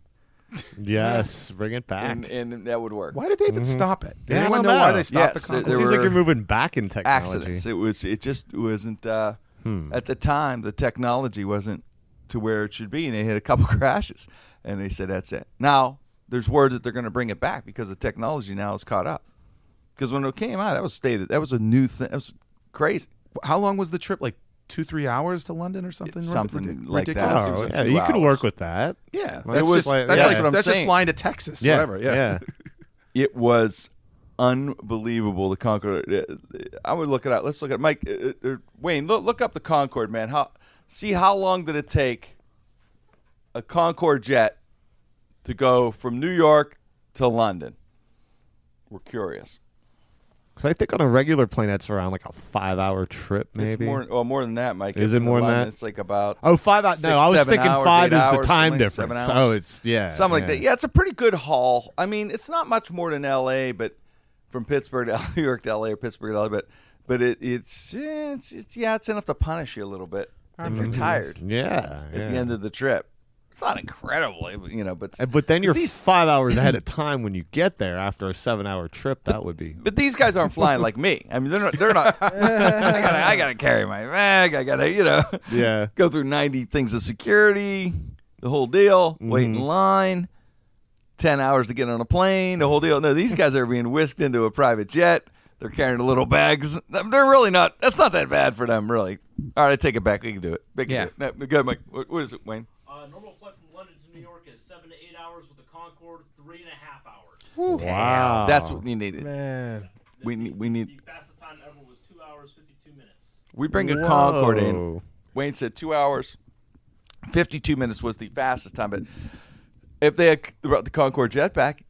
yes, bring it back. and, and that would work. Why did they even stop it? Did Yeah, I anyone don't know why know. they stopped Yes, the it- it there seems like were you're moving back in technology. Accidents. It was. It just wasn't. Uh, Hmm. At the time, the technology wasn't to where it should be, and they had a couple crashes, and they said that's it. Now there's word that they're going to bring it back because the technology now is caught up. Because when it came out, that was stated. That was a new thing. That was crazy. How long was the trip? Like two, three hours to London or something? Something Ridic- like that. ridiculous? It Oh, yeah, you could work with that. Yeah, Well, that's it was just like- that's yeah. like That's what I'm that's just flying to Texas, Yeah, whatever. Yeah. yeah. It was unbelievable. The Concorde. uh, I would look it up. Let's look at Mike. Uh, uh, Wayne, look, look up the Concorde, man. How see how long did it take a Concorde jet to go from New York to London? We're curious. 'Cause I think on a regular plane that's around like a five-hour trip, maybe. It's more, well, more than that, Mike. Is it more than that? It's like about Oh, five hours. No, I was thinking hours, five is the time difference. hours. Oh, it's yeah, something like that. Yeah, it's a pretty good haul. I mean, it's not much more than L.A., but from Pittsburgh to New York to L.A. or Pittsburgh to L.A., but but it, it's, it's it's yeah, it's enough to punish you a little bit if you're tired Yeah, at yeah. the end of the trip. It's not incredible, you know, but And- But then you're these five hours ahead of time when you get there after a seven-hour trip. That would be. But these guys aren't flying like me. I mean, they're not. They're not. I gotta. I gotta carry my bag. I gotta. You know. Yeah. Go through ninety things of security, the whole deal. Wait Mm-hmm. in line. Ten hours to get on a plane. The whole deal. No, these guys are being whisked into a private jet. They're carrying the little bags. They're really not. That's not that bad for them, really. All right, I take it back. We can do it. We can Yeah. do it. No, Go, Mike. What, what is it, Wayne? Uh, normal flight from London to New York is seven to eight hours with the Concorde, three and a half hours. Wow. That's what we needed. Man, We need. We need. The fastest time ever was two hours fifty-two minutes. We bring a Concorde in. Whoa. Wayne said two hours, fifty-two minutes was the fastest time. But if they had brought the Concorde jet back,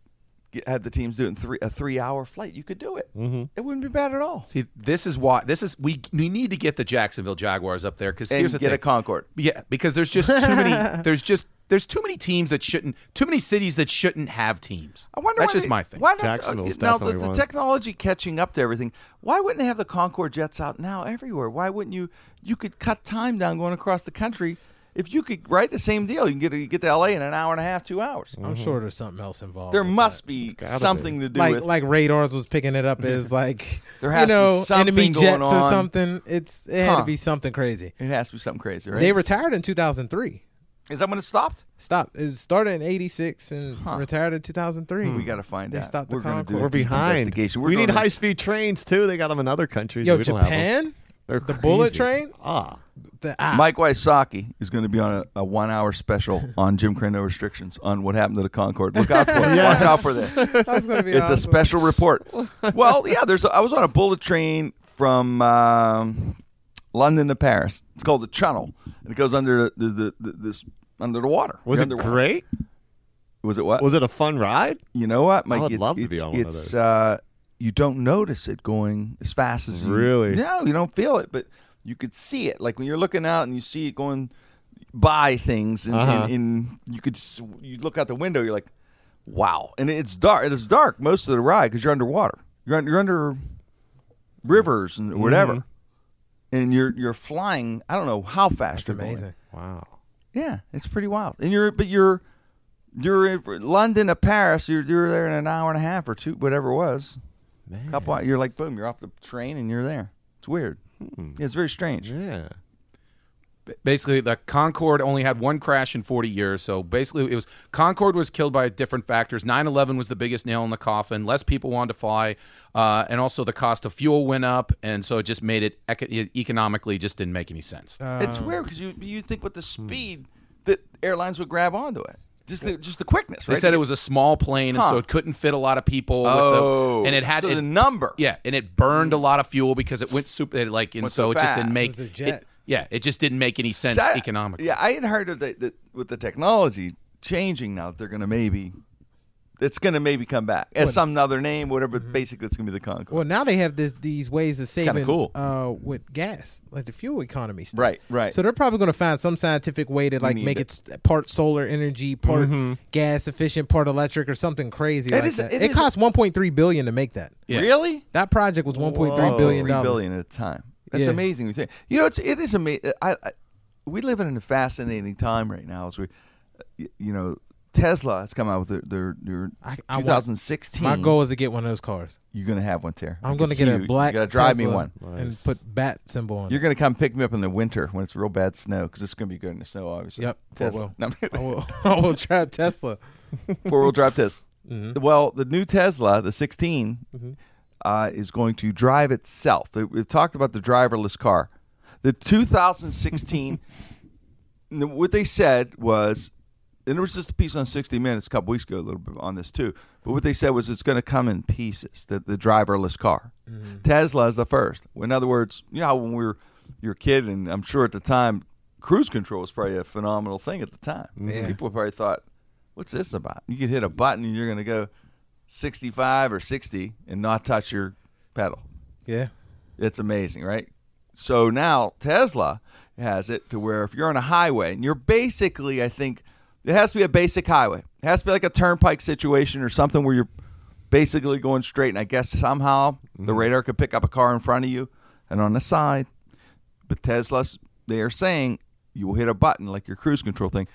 get- had the teams doing three a three-hour flight, you could do it. Mm-hmm. It wouldn't be bad at all. See, this is why this is we we need to get the Jacksonville Jaguars up there because And here's the get thing. a Concorde. Yeah, because there's just too many. There's just there's too many teams that shouldn't. Too many cities that shouldn't have teams. I wonder. That's why just they- my thing. Why not? Jacksonville's now the, the technology catching up to everything. Why wouldn't they have the Concorde jets out now everywhere? Why wouldn't you? You could cut time down going across the country. If you could write the same deal, you can get you get to LA in an hour and a half, two hours. I'm mm-hmm. sure there's something else involved. There with must that. be gotta something to do like with like radars was picking it up as like There you has to be know something enemy going jets or on. something. It's it had Huh. to be something crazy. It has to be something crazy, right? They retired in 2003. Is that when it stopped? Stopped. It started in '86 and Huh. retired in 2003. We got to find They out. stopped the We're gonna do Concorde. We're deep behind. investigation. We're we need gonna- high-speed trains too. They got them in other countries. Yo, We don't have 'em. Japan They're The bullet train? Ah, The, ah, Mike Wysocki is going to be on a, a one-hour special on Jim Krenn No Restrictions on what happened to the Concorde. Look out for it. Watch out for this. that's gonna be It's a special report. well, yeah, there's. A, I was on a bullet train from um, London to Paris. It's called the Channel, and it goes under the, the, the, the this under the water. was You're it underwater. great? Was it what? Was it a fun ride? you know what, Mike? I would love to it's, be on one of those. Uh, you don't notice it going as fast as you Really? No, you don't feel it, but you could see it. Like when you're looking out and you see it going by things, and, Uh-huh. and, and you could s- you look out the window, you're like, wow, and it's dark. It's dark most of the ride because you're underwater. You're under, you're under rivers and whatever, Mm-hmm. and you're you're flying. I don't know how fast you're going. amazing. Wow. Yeah, it's pretty wild. And you're, but you're, you're in London to Paris. You're, you're there in an hour and a half or two, whatever it was. Man. Couple, you're like, boom, you're off the train and you're there. It's weird. Hmm. Yeah, it's very strange. Yeah. basically the Concorde only had one crash in 40 years. So basically, it was Concorde was killed by different factors. 9/11 was the biggest nail in the coffin. Less people wanted to fly, uh, and also the cost of fuel went up, and so it just made it eco- economically just didn't make any sense. Uh, it's weird because you you think with the hmm. speed that airlines would grab onto it, just the, just the quickness. Right? They said it was a small plane, and Huh. so it couldn't fit a lot of people. with Oh, the, and it had so it- the number. Yeah, and it burned a lot of fuel because it went super. It like and Went so so it just didn't make It was a it- yeah, it just didn't make any sense So I- economically. Yeah, I had heard of the, that with the technology changing now, that they're going to maybe, it's going to maybe come back as some other name, whatever. Mm-hmm. But basically, it's going to be the Concorde. Well, now they have this these ways of kinda saving cool. uh, with gas, like the fuel economy stuff. Right, right. So they're probably going to find some scientific way to like make it. it part solar energy, part gas efficient, part electric, or something crazy It like is- that. it It, is- cost 1.3 billion to make that. Yeah. Really? That project was 1.3 Whoa. billion Three dollars. billion at a time. That's Yeah. amazing. You think. You know, it's it is amazing. I, I we live in a fascinating time right now. As we, you know, Tesla has come out with their their, their I- I want- 2016. My goal is to get one of those cars. You're gonna have one, Terry. I I'm going to see get a you. black You gotta drive me Tesla one. and put bat symbol on You're it. gonna come pick me up in the winter when it's real bad snow because it's gonna be good in the snow, obviously. Yep, four Tesla. wheel. I will, I will try Tesla. four wheel drive Tesla. Mm-hmm. Well, the new Tesla, the 16, uh, is going to drive itself. We- We've talked about the driverless car. The 2016, what they said was, and there was just a piece on 60 Minutes a couple weeks ago, a little bit on this too. But what they said was it's going to come in pieces. The the driverless car. Mm-hmm. Tesla is the first. In other words, you know when we were you're a kid, and I'm sure at the time, cruise control was probably a phenomenal thing at the time. Yeah. People probably thought, "What's this about?" You could hit a button and you're going to go 65 or 60 and not touch your pedal. Yeah. It's amazing, right? So now Tesla has it to where if you're on a highway and you're basically, I think, it has to be a basic highway. It has to be like a turnpike situation or something where you're basically going straight. And I guess somehow the mm-hmm. radar could pick up a car in front of you and on the side. But Tesla's, they are saying you will hit a button like your cruise control thing,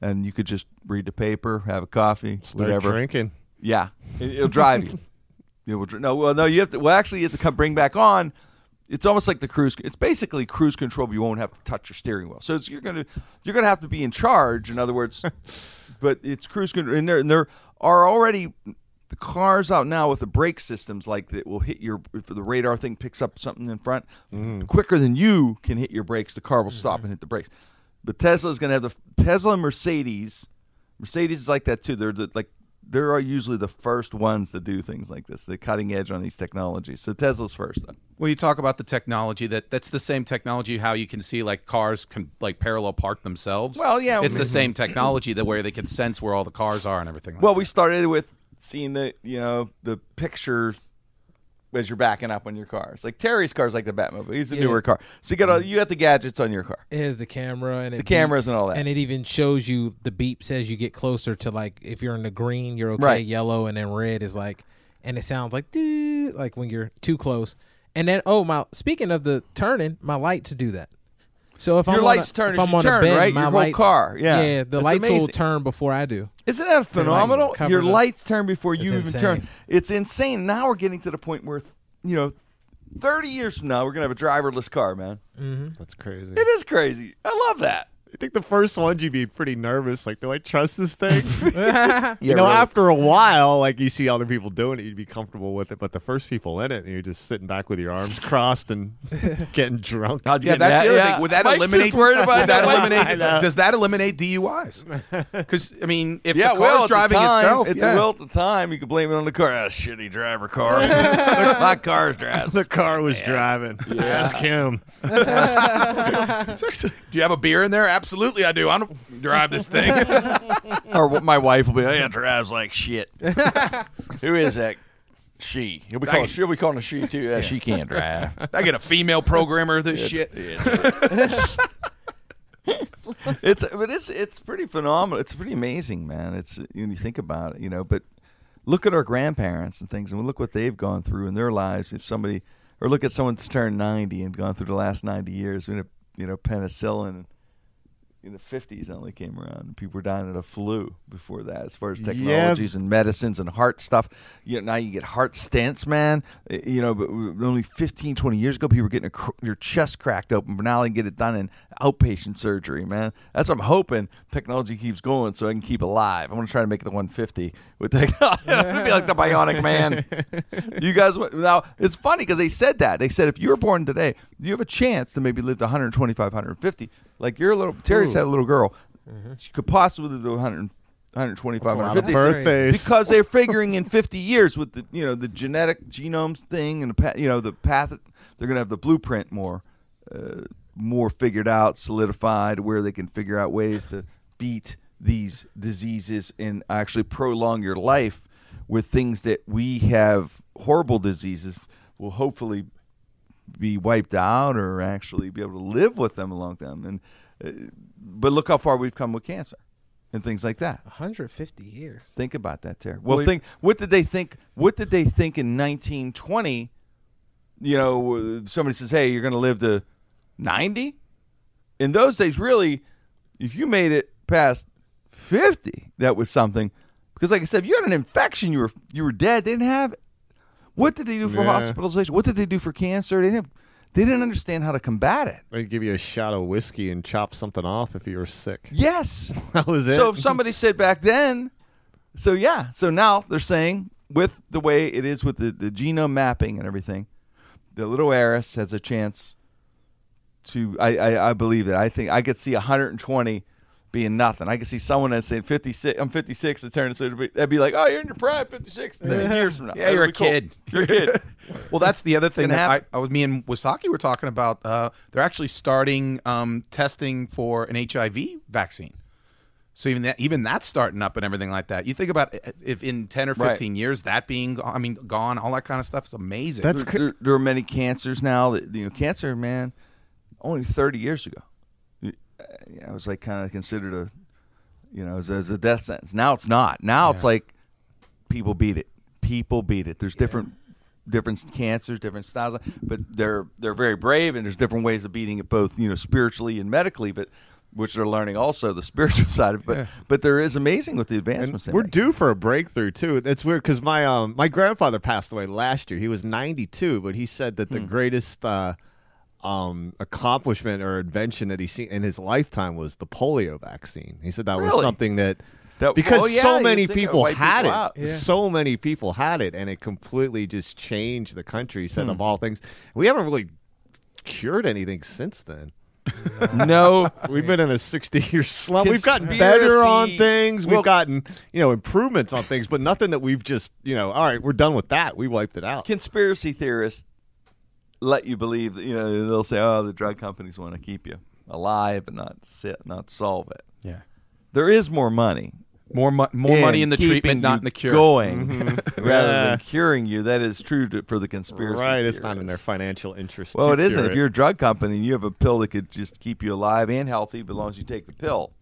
and you could just read the paper, have a coffee, Start whatever. drinking. Yeah, it, will drive you. It will, no, well, no, you have to. Well, actually, you have to come bring back on. It's almost like the cruise. It's basically cruise control, but you won't have to touch your steering wheel. So it's, you're gonna you're gonna have to be in charge. In other words, but it's cruise control, and there and there are already the cars out now with the brake systems like that will hit your if the radar thing picks up something in front mm. quicker than you can hit your brakes. The car will stop mm-hmm. and hit the brakes. But tesla is gonna have the Tesla, and Mercedes. Mercedes is like that too. They're the, like they are usually the first ones to do things like this. The cutting edge on these technologies. So Tesla's first. Though. Well, you talk about the technology that that's the same technology how you can see like cars can like parallel park themselves. Well, yeah, it's the same technology that where they can sense where all the cars are and everything. Like Well, we started with seeing the you know the pictures as you're backing up on your cars. Like Terry's car's like the Batmobile. He's a Yeah. newer car, so you got all, mm-hmm. you got the gadgets on your car. It has the camera and it The cameras beeps, and all that. and it even shows you the beep says you get closer to like if you're in the green, you're okay. Right. Yellow and then red is like, and it sounds like like when you're too close. And then oh my, speaking of the turning, my lights to do that. So if Your I'm on lights a, turn if I'm on turn, a bend, right? my Your whole lights, car, yeah. yeah, the lights will turn before I do. Isn't that like, phenomenal? covered Your lights turn before you It's even insane. turn. It's insane. Now we're getting to the point where you know, thirty years from now we're gonna have a driverless car, man. Mm-hmm. That's crazy. It is crazy. I love that. I think the first ones you'd be pretty nervous. Like, do I trust this thing? Yeah, you know, really. after a while, like you see other people doing it, you'd be comfortable with it. But the first people in it, and you're just sitting back with your arms crossed and getting drunk. Yeah, get that's mad? the other Yeah. thing. Would that Mike's eliminate? worried about would that that. Eliminate? Does that eliminate DUIs? Because I mean, if yeah, the well, car's at driving the time, itself, at yeah. the, well, at the time, you could blame it on the car. Ah, shitty driver car. My car's driving. The car was driving. Ask him. do you have a beer in there? Absolutely, I do. I don't drive this thing. or my wife will be, yeah, drives like shit. Who is that? She. He'll be calling, she'll be calling a she too. Yeah, She can't drive. I get a female programmer of this shit. it's but it's it's pretty phenomenal. It's pretty amazing, man. It's when you think about it, you know. But look at our grandparents and things, and look what they've gone through in their lives. If somebody, or look at someone that's turned ninety and gone through the last ninety years, you know penicillin in the fifties only came around, people were dying of the flu before that. As far as Yeah. technologies and medicines and heart stuff, you know, now you get heart stents, man. Uh, You know, but only 15, 20 years ago, people were getting a, cr- your chest cracked open, but now they can get it done in outpatient surgery, man. That's what I'm hoping technology keeps going so I can keep alive. I'm gonna try to make it the 150 with technology. Be like the Bionic Man. you guys, now it's funny because they said that they said if you were born today, you have a chance to maybe live to 125, 150. Like your little Terry's had a little girl, she could possibly do 100. 125, That's a lot 150 birthdays. because they're figuring in 50 years with the you know the genetic genome thing and the pa- you know the path they're going to have the blueprint more uh, more figured out solidified where they can figure out ways to beat these diseases and actually prolong your life with things that we have horrible diseases will hopefully be wiped out or actually be able to live with them a long time and uh, but look how far we've come with cancer and things like that 150 years. Think about that, Terry. Well, Well, think what did they think? What did they think in 1920? You know, uh, somebody says, "Hey, you're going to live to 90." In those days, really, if you made it past 50, that was something. Because, like I said, if you had an infection, you were you were dead. They didn't have. What did they do for Yeah. hospitalization? What did they do for cancer? They didn't. They didn't understand how to combat it. They'd give you a shot of whiskey and chop something off if you were sick. Yes. That was it. So if somebody said back then, so yeah, so now they're saying with the way it is with the, the genome mapping and everything, the little heiress has a chance to. I, I, I believe that. I think I could see 120 being nothing. I can see someone that's saying 56. I'm 56. That turns to be, that'd be like, oh, you're in your prime, 56. And then years from now, Yeah, you're a cool. kid. You're a kid. well, that's the other thing that I, happen. I was me and Wysocki were talking about. Uh, they're actually starting um, testing for an HIV vaccine. So even that, even that's starting up and everything like that. You think about if in ten or Right. fifteen years that being, I mean, gone, all that kind of stuff is amazing. That's there, there, there are many cancers now that you know cancer man only 30 years ago you- i was like kind of considered a you know as, as a death sentence. Now it's not. Now it's like people beat it. People beat it. There's different different cancers different styles but they're they're very brave and there's different ways of beating it both you know spiritually and medically but which they're learning also the spiritual side of it. But but there is amazing with the advancements we're due for a breakthrough too. It's weird because my um my grandfather passed away last year. He was 92, but he said that the Hmm. greatest uh, um accomplishment or invention that he seen in his lifetime was the polio vaccine. He said that was something that. That- because oh, yeah, so many think it would people had people it. Yeah. so many people had it, and it completely just changed the country. He Hmm. of all things, we haven't really cured anything since then. no We've been in a 60 year slump. We've gotten better on Conspiracy- things. We've Well- gotten, you know, improvements on things, but nothing that we've just, you know, all right, we're done with that. We wiped it out. conspiracy theorists let you believe that you know they'll say, "Oh, the drug companies want to keep you alive and not sit, not solve it." yeah, There is more money, more mo- more money in the treatment, not in the cure. Going rather Yeah. than curing you. That is true to, for the conspiracy. Right. It's not in their financial interest. Well, to it isn't. cure If you're a drug company and you have a pill that could just keep you alive and healthy, but as long as you take the pill,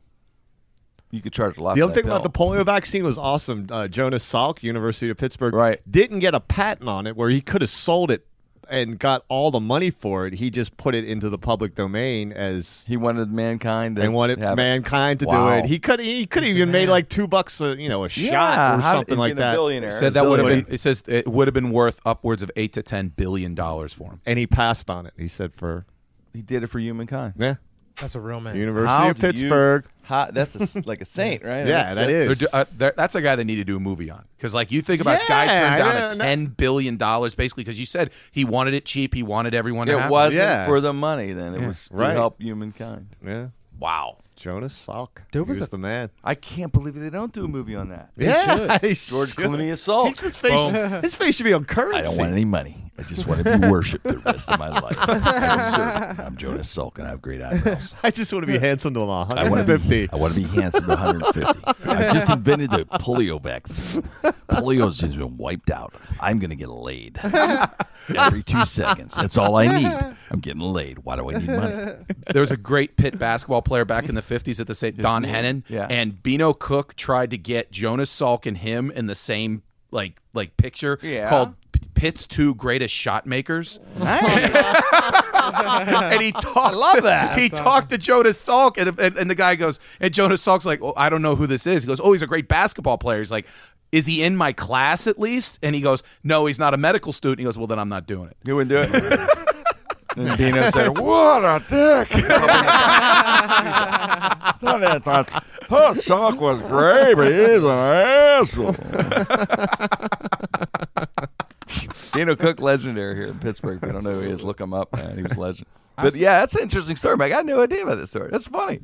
you could charge a lot. The other that thing about the polio vaccine was awesome. Uh, Jonas Salk, University of Pittsburgh, Right. didn't get a patent on it where he could have sold it and got all the money for it. He just put it into the public domain as he wanted mankind to and wanted have it. mankind to Wow. do it. He could he could have even made like two bucks a you know a Yeah, shot or something like been a that. billionaire. It said that would have been. It says it would have been worth upwards of eight to ten billion dollars for him. And he passed on it. He said for He did it for humankind. yeah. That's a real man. University How of do you- Pittsburgh. How, that's a s like a saint, right? Yeah, That's- that that's- is. They're do- uh, they're- that's a guy they need to do a movie on because, like, you think about guy Yeah, turned I down a know. ten billion dollars basically because you said he wanted it cheap, he wanted everyone to It have wasn't Yeah. for the money. Then it was to Right. help humankind. Yeah. Wow. Jonas Salk. There He was was a- the man. I can't believe they don't do a movie on that. yeah, they George should. Clooney is Salk. His face, his face should be on currency. I don't want any money. I just want to be worshipped the rest of my life. I deserve it. I'm Jonas Salk and I have great eyebrows. I just want to be handsome to him. I want to 150. be. I want to be handsome to 150. I just invented the polio vaccine. Polio's has been wiped out. I'm gonna get laid every two seconds. That's all I need. I'm getting laid. Why do I need money? There was a great pit basketball player back in the 50s at the same Don name? Hennon. Yeah. And Dino Cook tried to get Jonas Salk and him in the same like like picture Yeah. called P- Pitt's two greatest shot makers. and he talked. I love that. He talked to Jonas Salk, and, and and the guy goes, and Jonas Salk's like, well, I don't know who this is. He goes, Oh, he's a great basketball player. He's like, Is he in my class at least? And he goes, No, he's not a medical student. He goes, Well, then I'm not doing it. You wouldn't do it. And Dino said, "What a dick!" thought that thought, oh, Salk was great, but he's an asshole. Dino Cook, legendary here in Pittsburgh. If you don't know who he is, look him up, man. He was a legend. But yeah, that's an interesting story, man. I got no idea about this story. That's funny.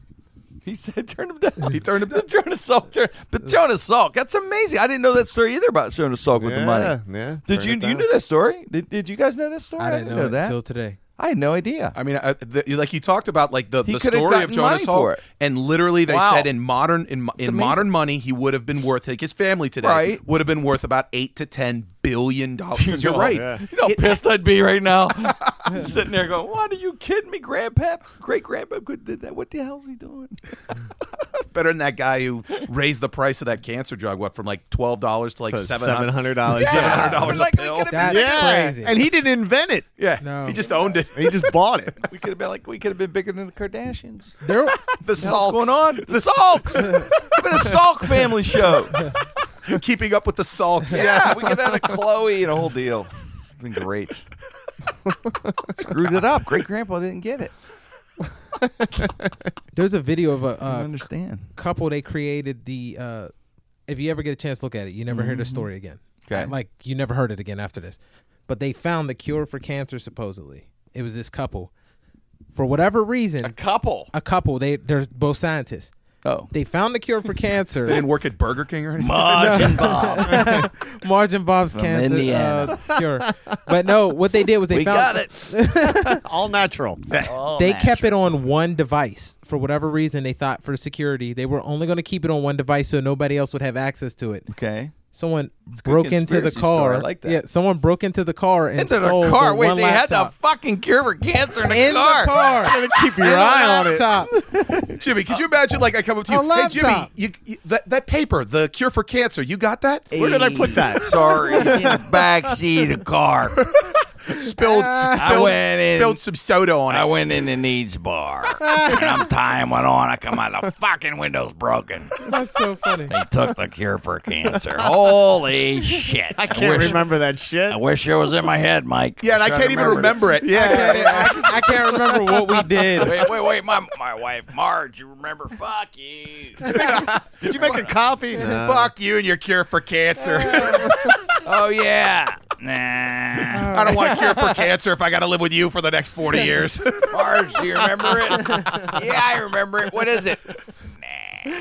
He said, "Turn him down." He turned him down. Jonas Salk, turn, but Jonas Salk, that's amazing. I didn't know that story either about Jonas Salk with the money. Yeah, yeah. Did you you knew that story? Did, did you guys know this story? I didn't know, it that. until today. I had no idea. I mean, uh, the, like you talked about, like the, the story of gotten Jonas Salk, and literally they Wow. said in modern in, mo- in amazing. modern money he would have been worth like his family today Right. would have been worth about eight to ten billion dollars. 'Cause You're right. yeah. You know how It- pissed I'd be right now. Sitting there going, What are you kidding me, Grandpap? Great Grandpap did that. What the hell's he doing? better than that guy who raised the price of that cancer drug what from like twelve dollars to like So seven seven hundred dollars. Seven hundred dollars Like, a pill. That's Yeah, crazy. and he didn't invent it. Yeah, No. he just owned it. He just bought it. We could have been like we could have been bigger than the Kardashians. There, The What's Salks. going on? The Salks. It's been a Salk family show. Keeping up with the Salks. Yeah, we could have a Chloe and a whole deal. It's been great. Screwed it up. Great grandpa didn't get it. there's a video of a uh, understand. couple. They created the. Uh, if you ever get a chance, to look at it. You never hear the story again. Okay. Like you never heard it again after this. But they found the cure for cancer. Supposedly, it was this couple. For whatever reason, A couple. a couple. They they're both scientists. Oh. They found the cure for cancer. They didn't work at Burger King or anything. Margin Bob. Margin Bob's cancer Indiana. uh, cure. But no, what they did was they we found got it. All natural. Oh, they kept it on one device for whatever reason. They thought for security they were only going to keep it on one device so nobody else would have access to it. Okay. Someone good broke into the car. I like that. Yeah, someone broke into the car and Into stole the car. the Wait, one they had laptop. the fucking cure for cancer in the car. in car. the car. Keep your In eye on it. laptop. Jimmy, could you imagine? Like I come up to you, A hey Jimmy, you, you, that that paper, the cure for cancer, you got that? Where did I put that? Sorry, in the back seat of the car. Spilled, I spilled, went in. spilled some soda on it. I went in the needs bar. and I'm tying one on. I come out, the fucking window's broken. That's so funny. They took the cure for cancer. Holy shit. I can't wish, remember that shit. I wish it was in my head, Mike. yeah, and I Trying can't even remember it. Yeah. I, I can't remember what we did. Wait, wait, wait. My, my wife, Marge, you remember? Fuck you. Did you make a copy? Fuck you and your cure for cancer. Oh, yeah. Nah. I don't want a cure for cancer if I got to live with you for the next 40 years. Marge, do you remember it? yeah, I remember it. What is it? Nah.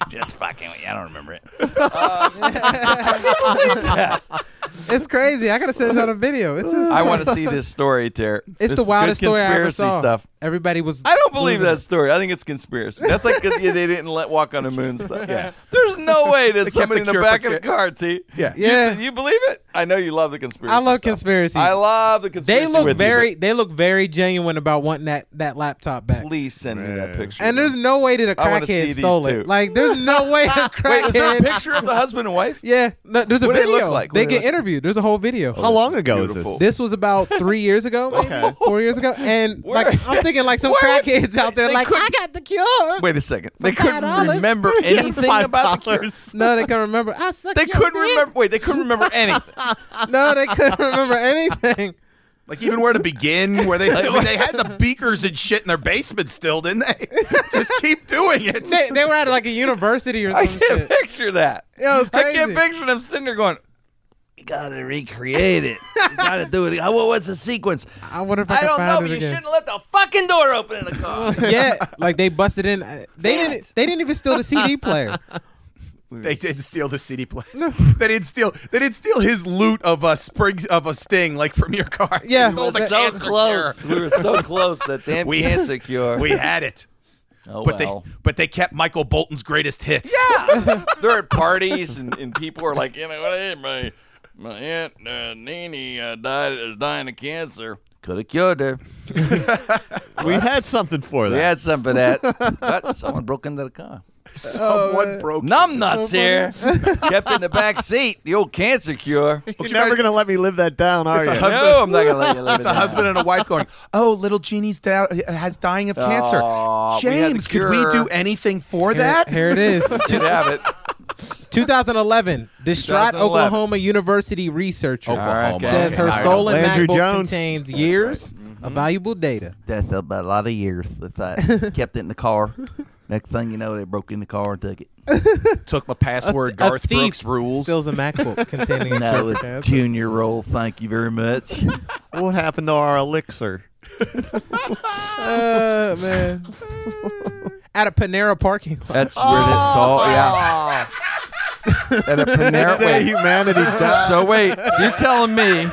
Just fucking with you. I don't remember it. It's crazy. I gotta send it on a video. It's just, I want to see this story, Ter. it's This the is wildest good story I ever conspiracy saw. stuff. Everybody was. I don't believe losing that story. I think it's conspiracy. That's like because they didn't let walk on the moon stuff. Yeah. There's no way that kept somebody the in the cure back of the ca- car, T. Yeah. You- Yeah. You, believe it? I know you love the conspiracy. I love stuff. conspiracies. I love the conspiracy. They look with you, very. they look very genuine about wanting that that laptop but back. Please send me that picture. And there's no way that a I wanna see crackhead these stole too. it. Like, there's no way a crackhead. Wait, is there a picture of the husband and wife? Yeah, no, there's a What do they video. look like? They What do they get look- interviewed. There's a whole video. Oh, How long ago is beautiful. this? This was about three years ago, maybe four years ago, and Where- like I'm thinking like some Where- crackheads out there, they like couldn't- I got the cure. Wait a second. They couldn't $5? remember anything Five about the cure. dollars. No, they can remember. I suck They your couldn't dick. remember. Wait, they couldn't remember anything. No, they couldn't remember anything. Like even where to begin? Where they I mean, they had the beakers and shit in their basement still, didn't they? Just keep doing it. They, they were at like a university or something. I some can't shit. picture that. Yeah, it was I can't crazy. picture them sitting there going, "You gotta recreate it. You gotta do it. What was the sequence? I wonder if I, I can don't find know, it but you again. shouldn't let the fucking door open in the car." yeah, like they busted in. uh, They didn't. They didn't even steal the CD player. They didn't steal the CD player. they didn't steal. They didn't steal his loot of a springs of a sting like from your car. Yeah. they stole the so close. cure. We were so close. That damn We- cancer cure. We had it, oh but well. they but they kept Michael Bolton's greatest hits. Yeah, they're at parties and, and people are like, you know what? Hey, my my aunt uh, Nene uh, died is dying of cancer. Could have cured her. We had something for that. We had some for that. but someone broke into the car. Someone oh, broke. Numbnuts here. Kept in the back seat. The old cancer cure. You're never going to let me live that down, are It's a you? husband. No, I'm not gonna let you live It's it a down. husband and a wife going, "Oh, little Jeannie's da- has dying of cancer." Aw, we James, could we do anything for Here, that? here it is. Did have it. 2011. Distraught 2011. Oklahoma University researcher Oklahoma. Okay. says her All right. stolen Landry MacBook Jones. contains years of valuable data. That's about a lot of years. That I kept it in the car. Next thing you know, they broke in the car and took it. Took my password, A Garth thief Brooks rules. Steals a MacBook containing a No, cure it's cancer. junior roll. Thank you very much. What happened to our elixir? Uh, man. At a Panera parking lot. That's where it's all. Yeah. At a Panera. Day Wait. humanity died. So wait. So you're telling me?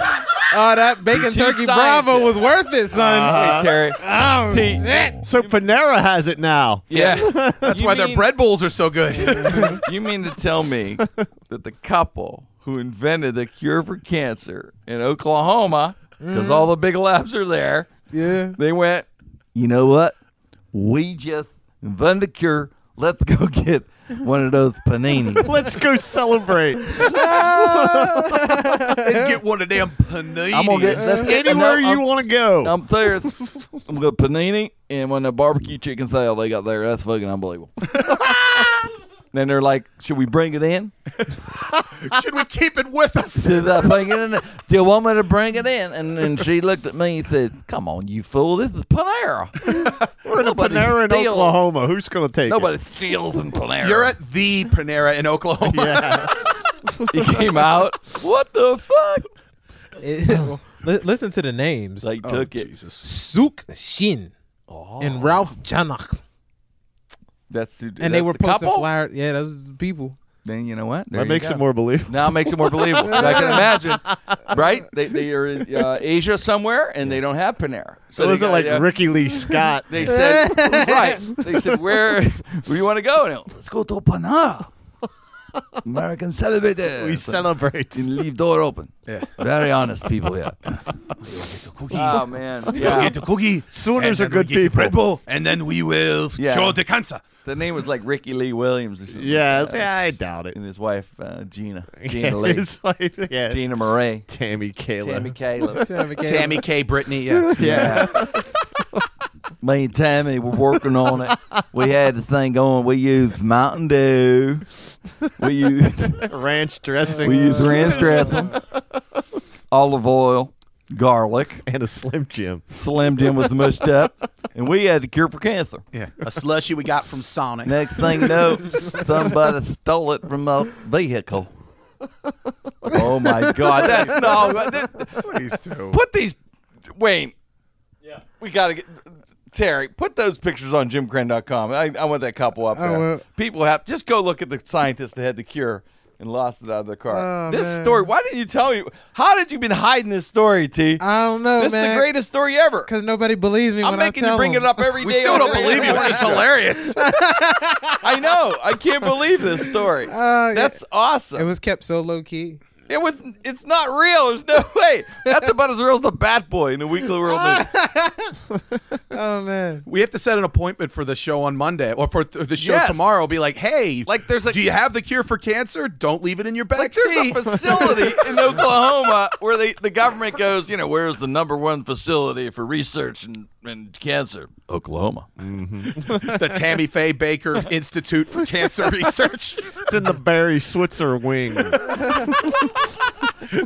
Oh, that bacon two turkey Bravo was worth it, son. Uh-huh. Wait, Terry. oh, T- shit. So Panera has it now. yeah, that's You why their mean- bread bowls are so good. You mean to tell me that the couple who invented the cure for cancer in Oklahoma, because all the big labs are there, Yeah. they went, you know what? We just invented a cure. Let's go get one of those paninis. Let's go celebrate. Let's get one of them paninis. I'm gonna get let's Anywhere no, you want to go. I'm, I'm there. I'm gonna panini and when the barbecue chicken salad they got there, that's fucking unbelievable. Then they're like, "Should we bring it in? Should we keep it with us? Did I bring it in? Do you want me to bring it in?" And then she looked at me and said, "Come on, you fool! This is Panera. We're in a Nobody Panera in steals. Oklahoma. Who's going to take it? Nobody steals in Panera." You're at the Panera in Oklahoma. it? Yeah. he came out. What the fuck? It- li- listen to the names. They oh, took it. Jesus. Suk Shin oh. and Ralph Janach. That's too, And they were the posting couple? flyers. Yeah, those are the people. Then you know what? There That you makes go. it more believable. Now it makes it more believable. I can imagine, right? They, they are in uh, Asia somewhere, and they don't have Panera. So it was it got- like yeah. Ricky Lee Scott? They said, right? They said, where, where do you want to go? And they, Let's go to Panera. American celebrated. we celebrate. And leave door open. Yeah. Very honest people, yeah. Oh man, We'll yeah. get the cookie. Sooners and are good get people. bread bowl, and then we will Yeah. cure the cancer. The name was like Ricky Lee Williams or something. Yeah, like yeah, I doubt it. And his wife uh, Gina, Gina Yeah, Lee, his wife, yeah. Gina Murray, Tammy Kayla. Tammy Caleb. Tammy K. Brittany. Yeah. Yeah. Me and Tammy were working on it. We had the thing going. We used Mountain Dew. We used Ranch dressing. we used ranch dressing, olive oil, garlic. and a Slim Jim. Slim Jim was mushed up, and we had the cure for cancer. yeah. A slushy we got from Sonic. Next thing you know, somebody stole it from a vehicle. Oh my God, that's no. These two. Put these, Wayne. Yeah. We gotta get Terry. Put those pictures on JimKrenn.com. I, I want that couple up there. will. People have just go look at the scientist that had the cure and lost it out of the car. Oh, this man. story. Why didn't you tell me? How did you been hiding this story, T? I don't know, this is the greatest story ever. Because nobody believes me I'm when making I tell you bring them. it up every day. We still don't believe you. It's just hilarious. I know. I can't believe this story. Uh, yeah. That's awesome. It was kept so low key. It was. It's not real. There's no way. That's about as real as the Bat Boy in the Weekly World News. Oh man. we have to set an appointment for the show on Monday or for th- the show Yes. tomorrow. Be like, hey, Like, there's a- do you have the cure for cancer? Don't leave it in your back Like there's seat. a facility in Oklahoma where they the government goes, you know, where's the number one facility for research and, and cancer? Oklahoma. Mm-hmm. the Tammy Faye Bakker Institute for Cancer Research. It's in the Barry Switzer wing.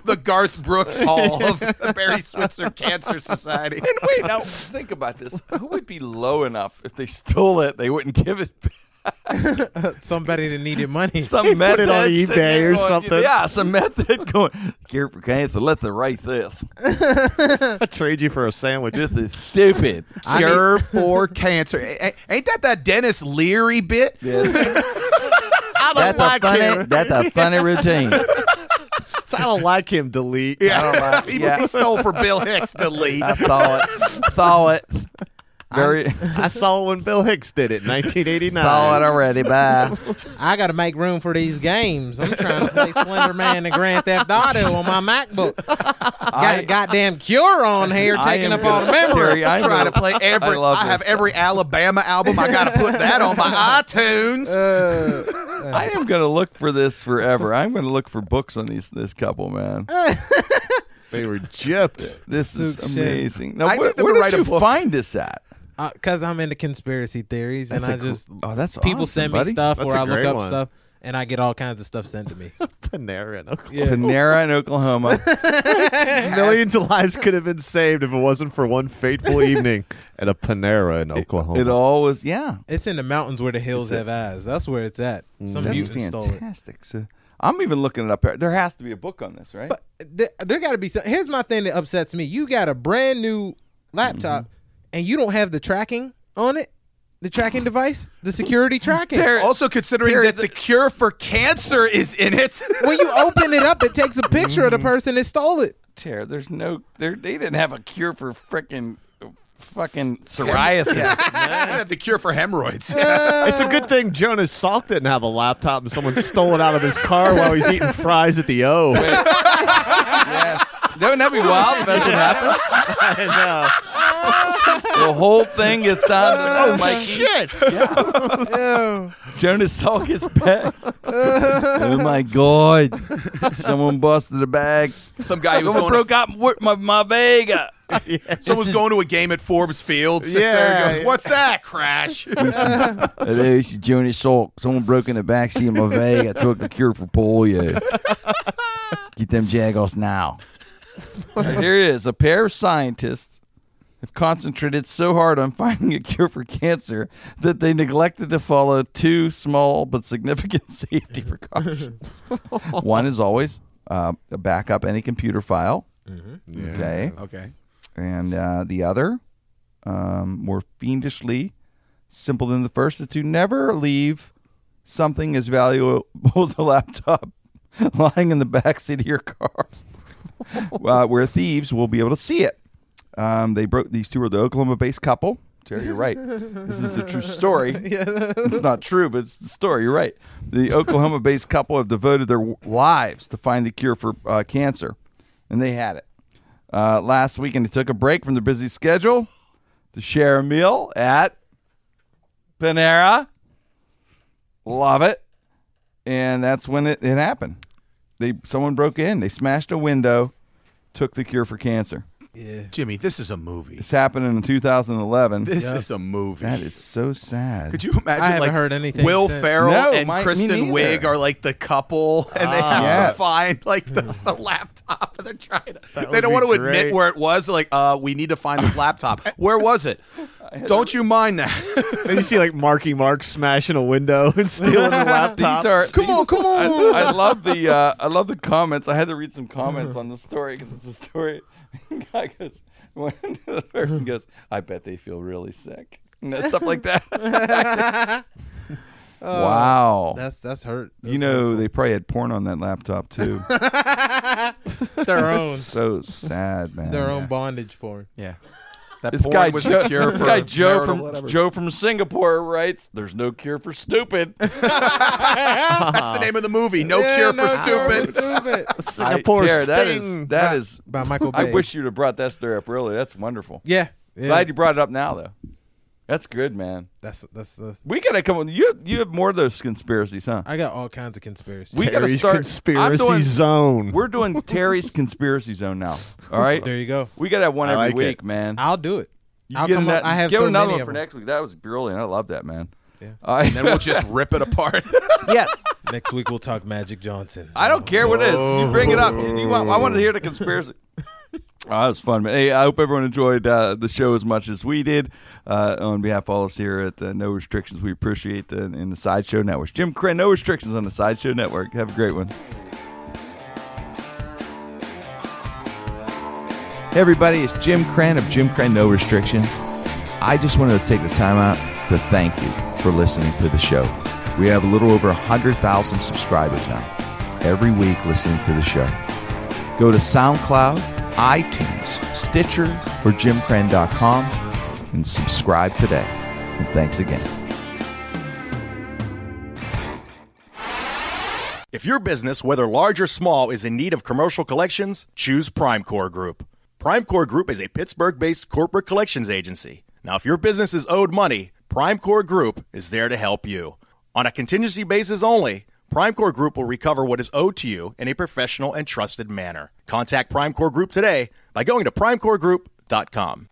the Garth Brooks Hall of the Barry Switzer Cancer Society. And wait, now think about this. Who would be low enough if they stole it? They wouldn't give it back. Somebody that needed money. Some method it on eBay or going, something. Yeah, some method going. Care for cancer. Let the right this. I trade you for a sandwich. This is stupid. Cure for cancer. A- a- Ain't that that Denis Leary bit? I don't That's a like funny. him. That's a funny routine. So I don't like him. Delete. Yeah, he, yeah. he stole for Bill Hicks Delete. I saw it. Saw it. Very. I saw when Bill Hicks did it in 1989. saw it already. Bye. I got to make room for these games. I'm trying to play Slender Man and Grand Theft Auto on my MacBook. Got a goddamn cure on here I taking am up all the memory. Terry, I trying to play every. I, love I have this every Alabama album. I got to put that on my iTunes. Uh, I am going to look for this forever. I'm going to look for books on these this couple, man. They were gypped. This is Sook shit. amazing. Now, I where, where to did write you find this at? Because I'm into conspiracy theories, and I a I cool- just oh, that's people awesome, send me buddy. stuff, That's or a I look up one. stuff, and I get all kinds of stuff sent to me. Panera in Oklahoma. Panera in Oklahoma. Millions of lives could have been saved if it wasn't for one fateful evening at a Panera in Oklahoma. It all was, yeah. It's in the mountains where the hills It's a- have eyes. That's where it's at. Some That's mutant stole it. fantastic. So, I'm even looking it up. There has to be a book on this, right? But there, there got to be some. Here's my thing that upsets me. You got a brand new laptop, Mm-hmm. And you don't have the tracking on it, the tracking device, the security tracking. Also, considering Terry, that the cure for cancer is in it. when you open it up, it takes a picture of the mm-hmm. person that stole it. Tear, there's no, there. They didn't have a cure for frickin' fucking psoriasis. Yeah. the cure for hemorrhoids. It's a good thing Jonas Salk didn't have a laptop and someone stole it out of his car while he's eating fries at the O. yes. Don't that be wild if that's what happened? I know. The whole thing is done. Oh, oh Mikey. shit. Jonas Salk is back. oh my god! Someone busted a bag. Some guy who was going broke out my, my, my Vega. Someone's is- going to a game at Forbes Field, sits there Yeah. and goes, What's that? Crash. Hello, this is Jonas Salk. Someone broke in the backseat of my van. I Took the cure for polio. Get them Jagos now. Here it is. A pair of scientists have concentrated so hard on finding a cure for cancer that they neglected to follow two small but significant safety precautions. One is always uh, back up any computer file. Okay. okay. And uh, the other, um, more fiendishly simple than the first, is to never leave something as valuable as a laptop lying in the backseat of your car, uh, where thieves will be able to see it. Um, they broke. These two are the Oklahoma-based couple. Terry, you're right. This is a true story. It's not true, but it's the story. You're right. The Oklahoma-based couple have devoted their w- lives to find the cure for uh, cancer, and they had it. Uh, last weekend, they took a break from their busy schedule to share a meal at Panera. Love it. And that's when it, it happened. They someone broke in. They smashed a window, took the cure for cancer. Yeah. Jimmy, this is a movie. This happened in 2011. This is a movie. that is so sad. Could you imagine? I haven't like, heard anything Will since. Ferrell No, and my- me Kristen neither. Wiig are like the couple, and they have yes. to find like the, the laptop, and they're trying to. That They would don't be want to great. admit where it was. They're like, uh, we need to find this laptop. Where was it? Don't you mind that? Then you see like Marky Mark smashing a window and stealing the laptop. These are Come on, come on. I, I love the uh, I love the comments. I had to read some comments on the story because it's a story. Guy goes, one the person goes, "I bet they feel really sick," and that- stuff like that. wow, oh, That's that's hurt. you know they probably had porn on that laptop too. their own so sad, man. their own bondage porn. yeah, that This guy, was Joe, cure this for guy Joe from whatever. Joe from Singapore writes, "There's no cure for stupid." That's the name of the movie. No Yeah, cure no for cure for stupid. stupid. Singapore I, Tara, that is Sting. that By- is. by Michael I wish you'd have brought that story up earlier. That's wonderful. Yeah. yeah. Glad you brought it up now, though. That's good, man. That's that's the. We gotta come. on. You you have more of those conspiracies, huh? I got all kinds of conspiracies. We gotta Terry's start. conspiracy I'm doing- zone. We're doing Terry's conspiracy zone now. All right. there you go. We gotta have one I every like week, it. man. I'll do it. You I'll get come that, up. I have get so another many one of for them. next week. That was brilliant. I love that, man. All right. And then we'll just rip it apart. yes. Next week we'll talk Magic Johnson. I don't care what it is. You bring it up. You, you want, I want to hear the conspiracy. Oh, that was fun, man. Hey, I hope everyone enjoyed uh, the show as much as we did. Uh, on behalf of all of us here at uh, No Restrictions, we appreciate the in the Sideshow Network. Jim Krenn, No Restrictions on the Sideshow Network. Have a great one. Hey, everybody, it's Jim Krenn of Jim Krenn No Restrictions. I just wanted to take the time out to thank you for listening to the show. We have a little over 100,000 subscribers now, every week listening to the show. Go to SoundCloud, iTunes, Stitcher, or jimkrenn.com and subscribe today. And thanks again. If your business, whether large or small, is in need of commercial collections, choose Primecore Group. Primecore Group is a Pittsburgh based corporate collections agency. Now, if your business is owed money, Primecore Group is there to help you. On a contingency basis only, Primecore Group will recover what is owed to you in a professional and trusted manner. Contact Primecore Group today by going to primecoregroup.com.